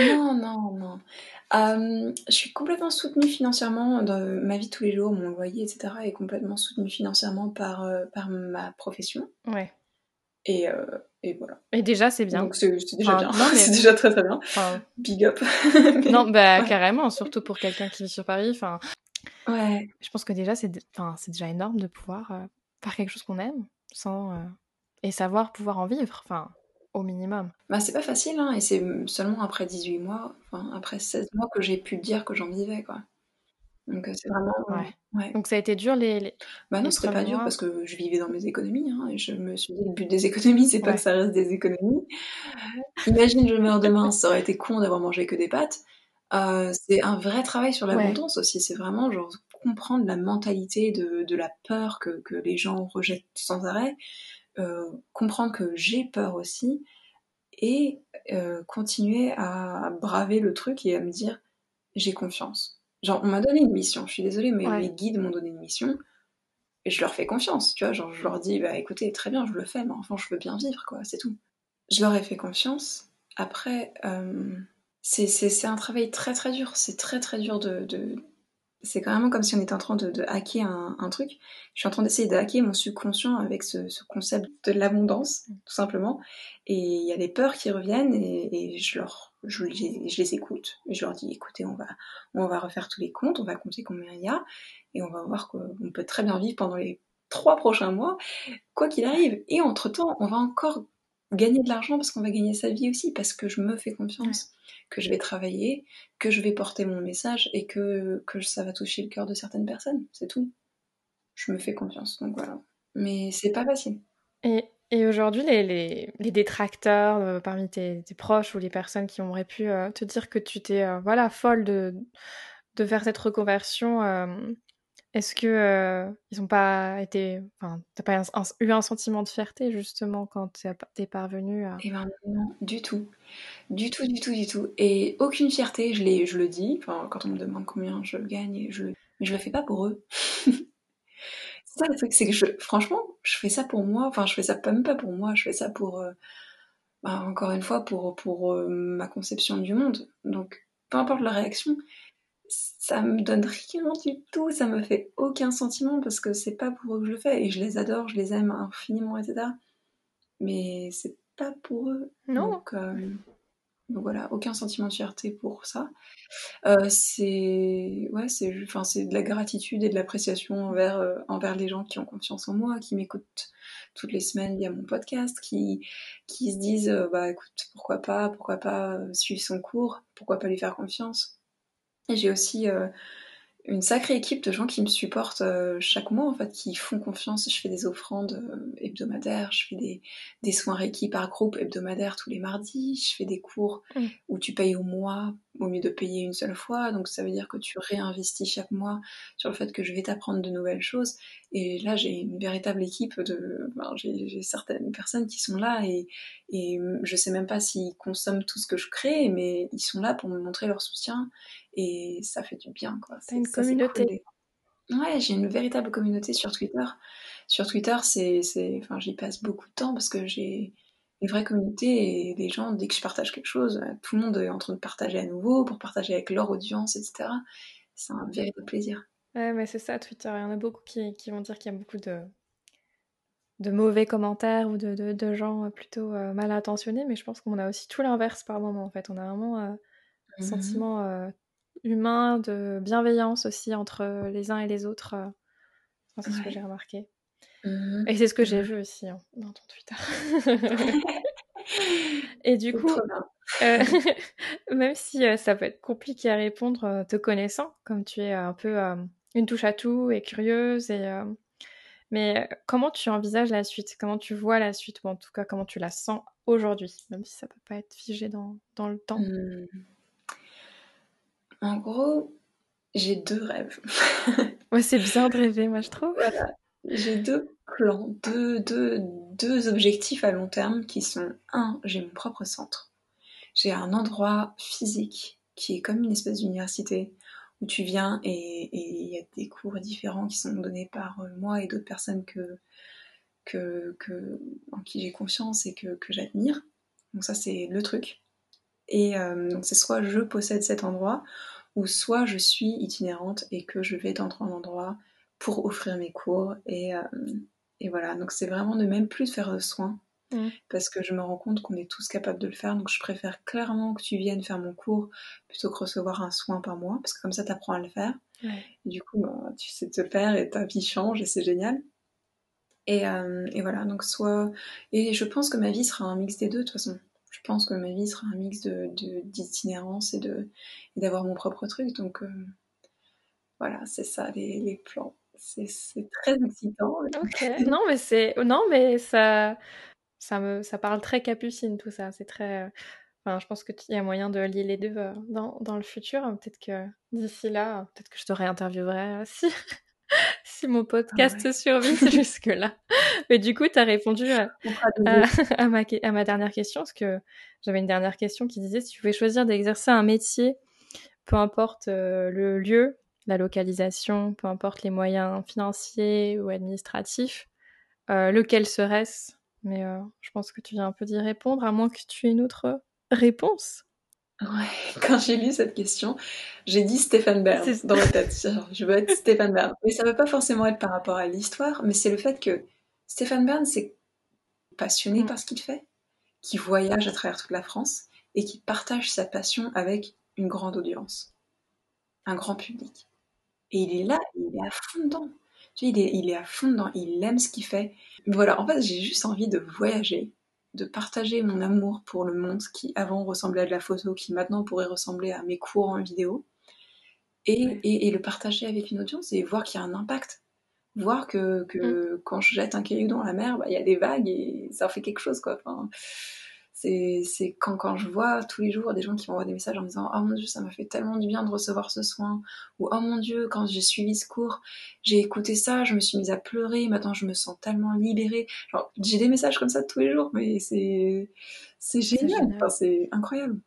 non non non. je suis complètement soutenue financièrement dans ma vie de tous les jours, mon loyer, etc. est complètement soutenu financièrement par, par ma profession. Ouais. Et, et voilà. Et déjà, c'est bien. Donc c'est déjà bien. c'est déjà très très bien. Big up. non, bah carrément, surtout pour quelqu'un qui vit sur Paris. Enfin, ouais. Je pense que déjà, c'est c'est déjà énorme de pouvoir euh, faire quelque chose qu'on aime sans euh, et savoir pouvoir en vivre. Enfin, au minimum. Bah c'est pas facile, hein, et c'est seulement après 18 mois, enfin après 16 mois que j'ai pu dire que j'en vivais, quoi. Donc c'est vraiment. Ouais. Donc ça a été dur les. les... Bah non, c'était pas dur parce que je vivais dans mes économies. Hein, et je me suis dit, le but des économies, c'est pas que ça reste des économies. Imagine, je meurs demain, ça aurait été con d'avoir mangé que des pâtes. Euh, c'est un vrai travail sur l'abondance aussi. C'est vraiment genre comprendre la mentalité de, de la peur que, que, les gens rejettent sans arrêt. Euh, comprendre que j'ai peur aussi. Et euh, continuer à braver le truc et à me dire, j'ai confiance Genre, on m'a donné une mission. Je suis désolée, mais mes guides m'ont donné une mission. Et je leur fais confiance, tu vois. Genre, je leur dis, bah écoutez, très bien, je le fais, mais enfin, je veux bien vivre, quoi, c'est tout. Je leur ai fait confiance. Après, euh, c'est un travail très très dur. C'est très très dur de, de... C'est carrément comme si on était en train de, de hacker un, un, truc. Je suis en train d'essayer de hacker mon subconscient avec ce, ce concept de l'abondance, tout simplement. Et il y a des peurs qui reviennent et, et je leur je les, je les, écoute et je leur dis écoutez, on va, on va refaire tous les comptes, on va compter combien il y a et on va voir qu'on peut très bien vivre pendant les trois prochains mois, quoi qu'il arrive. Et entre-temps, on va encore gagner de l'argent parce qu'on va gagner sa vie aussi, parce que je me fais confiance, que je vais travailler, que je vais porter mon message et que, que ça va toucher le cœur de certaines personnes, c'est tout. Je me fais confiance, donc voilà. Mais c'est pas facile. Et et aujourd'hui, les, les, les, détracteurs euh, parmi tes, tes, proches ou les personnes qui auraient pu euh, te dire que tu t'es euh, voilà, folle de, de faire cette reconversion, est-ce que ils n'ont pas été. Enfin, t'as pas eu un sentiment de fierté justement quand tu es parvenu à. Eh ben non, du tout. Du tout, du tout, du tout. Et aucune fierté, je, je le dis, enfin, quand on me demande combien je gagne, je, mais je le fais pas pour eux. ça le truc, c'est que je, franchement, je fais ça pour moi. Enfin, je fais ça même pas pour moi, je fais ça pour, euh, bah, encore une fois, pour, pour euh, ma conception du monde. Donc, peu importe la réaction, ça me donne rien du tout, ça me fait aucun sentiment parce que c'est pas pour eux que je le fais et je les adore, je les aime infiniment, etc. Mais c'est pas pour eux. Non. Donc, euh, donc voilà, aucun sentiment de fierté pour ça. Euh, c'est ouais, c'est enfin c'est de la gratitude et de l'appréciation envers euh, envers les gens qui ont confiance en moi, qui m'écoutent toutes les semaines via mon podcast, qui qui se disent bah écoute pourquoi pas, pourquoi pas suivre son cours, pourquoi pas lui faire confiance. Et j'ai aussi une sacrée équipe de gens qui me supportent euh, chaque mois, en fait, qui font confiance. Je fais des offrandes euh, hebdomadaires, je fais des, des soins Reiki par groupe hebdomadaires tous les mardis, je fais des cours mm. où tu payes au mois au mieux de payer une seule fois. Donc ça veut dire que tu réinvestis chaque mois sur le fait que je vais t'apprendre de nouvelles choses. Et là, j'ai une véritable équipe de... Ben, j'ai certaines personnes qui sont là et, et je sais même pas s'ils consomment tout ce que je crée, mais ils sont là pour me montrer leur soutien et ça fait du bien quoi. C'est une communauté. Ouais, j'ai une véritable communauté sur Twitter. Sur Twitter, c'est, enfin, j'y passe beaucoup de temps parce que j'ai une vraie communauté et des gens, dès que je partage quelque chose, tout le monde est en train de partager à nouveau pour partager avec leur audience, etc. C'est un véritable plaisir. Ouais, mais c'est ça, Twitter. Il y en a beaucoup qui, qui vont dire qu'il y a beaucoup de, de mauvais commentaires ou de, de, de gens plutôt euh, mal intentionnés, mais je pense qu'on a aussi tout l'inverse par moment, en fait. On a vraiment euh, un mmh sentiment euh, humain, de bienveillance aussi entre les uns et les autres. Euh, c'est ce que j'ai remarqué. Mmh et c'est ce que j'ai vu aussi hein, dans ton Twitter. et du coup, Euh, même si ça peut être compliqué à répondre te connaissant, comme tu es un peu une touche à tout et curieuse. Et, Mais comment tu envisages la suite? Comment tu vois la suite? Ou en tout cas, comment tu la sens aujourd'hui? Même si ça peut pas être figé dans, dans le temps. Mmh. En gros, j'ai deux rêves. ouais, c'est bien de rêver, moi je trouve. Voilà. J'ai deux plans, deux, deux, deux objectifs à long terme qui sont un, j'ai mon propre centre. J'ai un endroit physique qui est comme une espèce d'université où tu viens et il y a des cours différents qui sont donnés par euh, moi et d'autres personnes que, en qui j'ai confiance et que, j'admire. Donc ça c'est le truc. Et euh, donc c'est soit je possède cet endroit, ou soit je suis itinérante et que je vais dans un endroit pour offrir mes cours. Et, euh, et voilà, donc c'est vraiment de même plus faire de soins, mmh. parce que je me rends compte qu'on est tous capables de le faire. Donc je préfère clairement que tu viennes faire mon cours plutôt que recevoir un soin par mois, parce que comme ça tu apprends à le faire. Et du coup, ben, tu sais te faire et ta vie change et c'est génial. Et, euh, et, voilà, donc soit. Et je pense que ma vie sera un mix des deux de toute façon je pense que ma vie sera un mix de, d'itinérance et, de, d'avoir mon propre truc. Donc euh, voilà, c'est ça les, plans. C'est, très excitant. non, mais c'est non, mais ça, ça me, ça parle très capucine tout ça. C'est très. Enfin, je pense qu'il y a moyen de lier les deux euh, dans, dans le futur. Peut-être que d'ici là, peut-être que je te réinterviewerai si, si mon podcast ah survit jusque-là. Mais du coup, tu as répondu à, à, ma, à, ma, dernière question, parce que j'avais une dernière question qui disait si tu pouvais choisir d'exercer un métier, peu importe euh, le lieu, la localisation, peu importe les moyens financiers ou administratifs, euh, lequel serait-ce? Mais euh, je pense que tu viens un peu d'y répondre, à moins que tu aies une autre réponse. Ouais, quand j'ai lu cette question, j'ai dit Stéphane Bern dans ma tête. Je veux être Stéphane Bern. Mais ça ne veut pas forcément être par rapport à l'histoire, mais c'est le fait que Stéphane Bern, c'est passionné mm. par ce qu'il fait, qui voyage à travers toute la France et qui partage sa passion avec une grande audience, un grand public. Et il est là, il est à fond dedans. Tu il, est, il est à fond dedans, il aime ce qu'il fait. Voilà, en fait, j'ai juste envie de voyager, de partager mon amour pour le monde qui avant ressemblait à de la photo, qui maintenant pourrait ressembler à mes cours en vidéo, et, le partager avec une audience et voir qu'il y a un impact. Voir que, mm. quand je jette un caillou dans la mer, bah, il y a des vagues et ça fait quelque chose. quoi. Enfin, c'est quand, quand je vois tous les jours des gens qui m'envoient des messages en me disant Oh mon Dieu, ça m'a fait tellement du bien de recevoir ce soin. Ou Oh mon Dieu, quand j'ai suivi ce cours, j'ai écouté ça, je me suis mise à pleurer, maintenant je me sens tellement libérée. J'ai des messages comme ça tous les jours, mais c'est génial, c'est incroyable.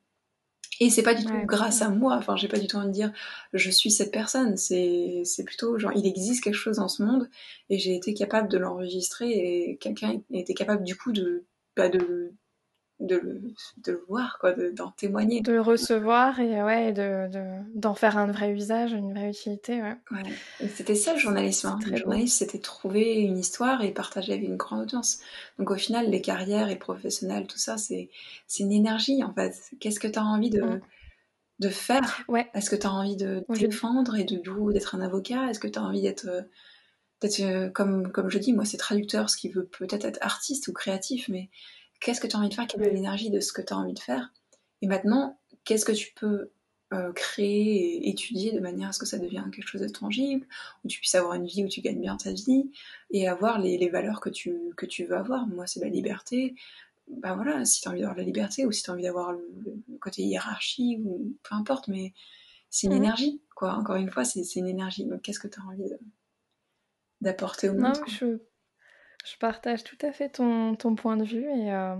Et c'est pas du tout grâce à moi, enfin j'ai pas du tout envie de dire je suis cette personne, c'est plutôt genre il existe quelque chose dans ce monde et j'ai été capable de l'enregistrer et quelqu'un était capable du coup de, bah, de de le, de le voir, quoi, d'en témoigner. De le recevoir et ouais, de, d'en faire un vrai usage, une vraie utilité. Ouais. ouais. C'était ça le journalisme. Hein. Le journalisme, c'était trouver une histoire et partager avec une grande audience. Donc au final, les carrières et professionnelles, tout ça, c'est, c'est une énergie en fait. Qu'est-ce que tu as envie de, mm. de faire? Ouais. Est-ce que tu as envie de défendre et de d'être un avocat? Est-ce que tu as envie d'être d'être euh, comme comme je dis moi c'est traducteur ce qui veut peut-être être artiste ou créatif mais qu'est-ce que tu as envie de faire, quelle est l'énergie de ce que tu as envie de faire. Et maintenant, qu'est-ce que tu peux euh, créer et étudier de manière à ce que ça devienne quelque chose de tangible, où tu puisses avoir une vie où tu gagnes bien ta vie et avoir les, valeurs que tu, que tu veux avoir. Moi, c'est la liberté. Ben voilà, si tu as envie d'avoir la liberté ou si tu as envie d'avoir le, côté hiérarchie ou peu importe, mais c'est une énergie, quoi. Encore une fois, c'est une énergie. Donc, qu'est-ce que tu as envie d'apporter au monde je partage tout à fait ton, ton point de vue et, euh,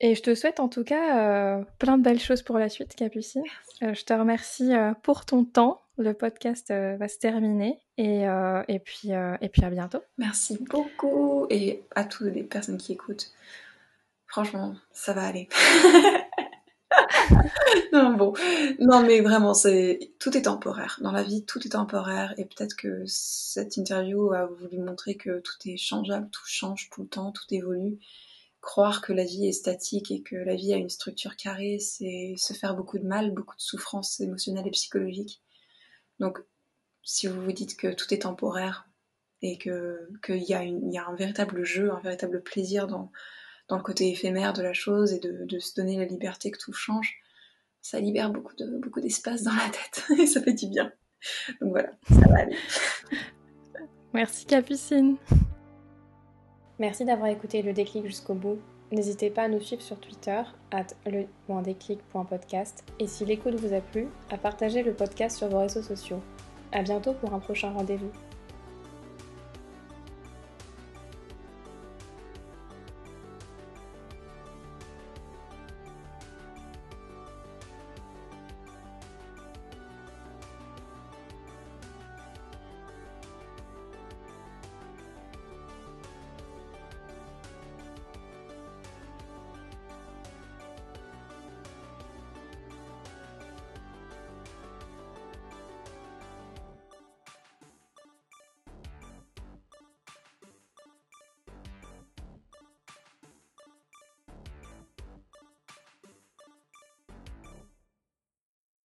et je te souhaite en tout cas euh, plein de belles choses pour la suite, Capucine. Euh, je te remercie pour ton temps. Le podcast va se terminer et, et, puis, et puis à bientôt. Merci beaucoup et à toutes les personnes qui écoutent. Franchement, ça va aller. non, bon. Non, mais vraiment, c'est tout est temporaire. Dans la vie, tout est temporaire. Et peut-être que cette interview a voulu montrer que tout est changeable, tout change tout le temps, tout évolue. Croire que la vie est statique et que la vie a une structure carrée, c'est se faire beaucoup de mal, beaucoup de souffrance émotionnelle et psychologique. Donc, si vous vous dites que tout est temporaire et que qu'il y, a y a un véritable jeu, un véritable plaisir dans dans le côté éphémère de la chose et de, de se donner la liberté que tout change, ça libère beaucoup de beaucoup d'espace dans la tête et ça fait du bien. Donc voilà, ça va aller. Merci Capucine. Merci d'avoir écouté le déclic jusqu'au bout. N'hésitez pas à nous suivre sur Twitter, at le.déclic.podcast, et si l'écoute vous a plu, à partager le podcast sur vos réseaux sociaux. À bientôt pour un prochain rendez-vous.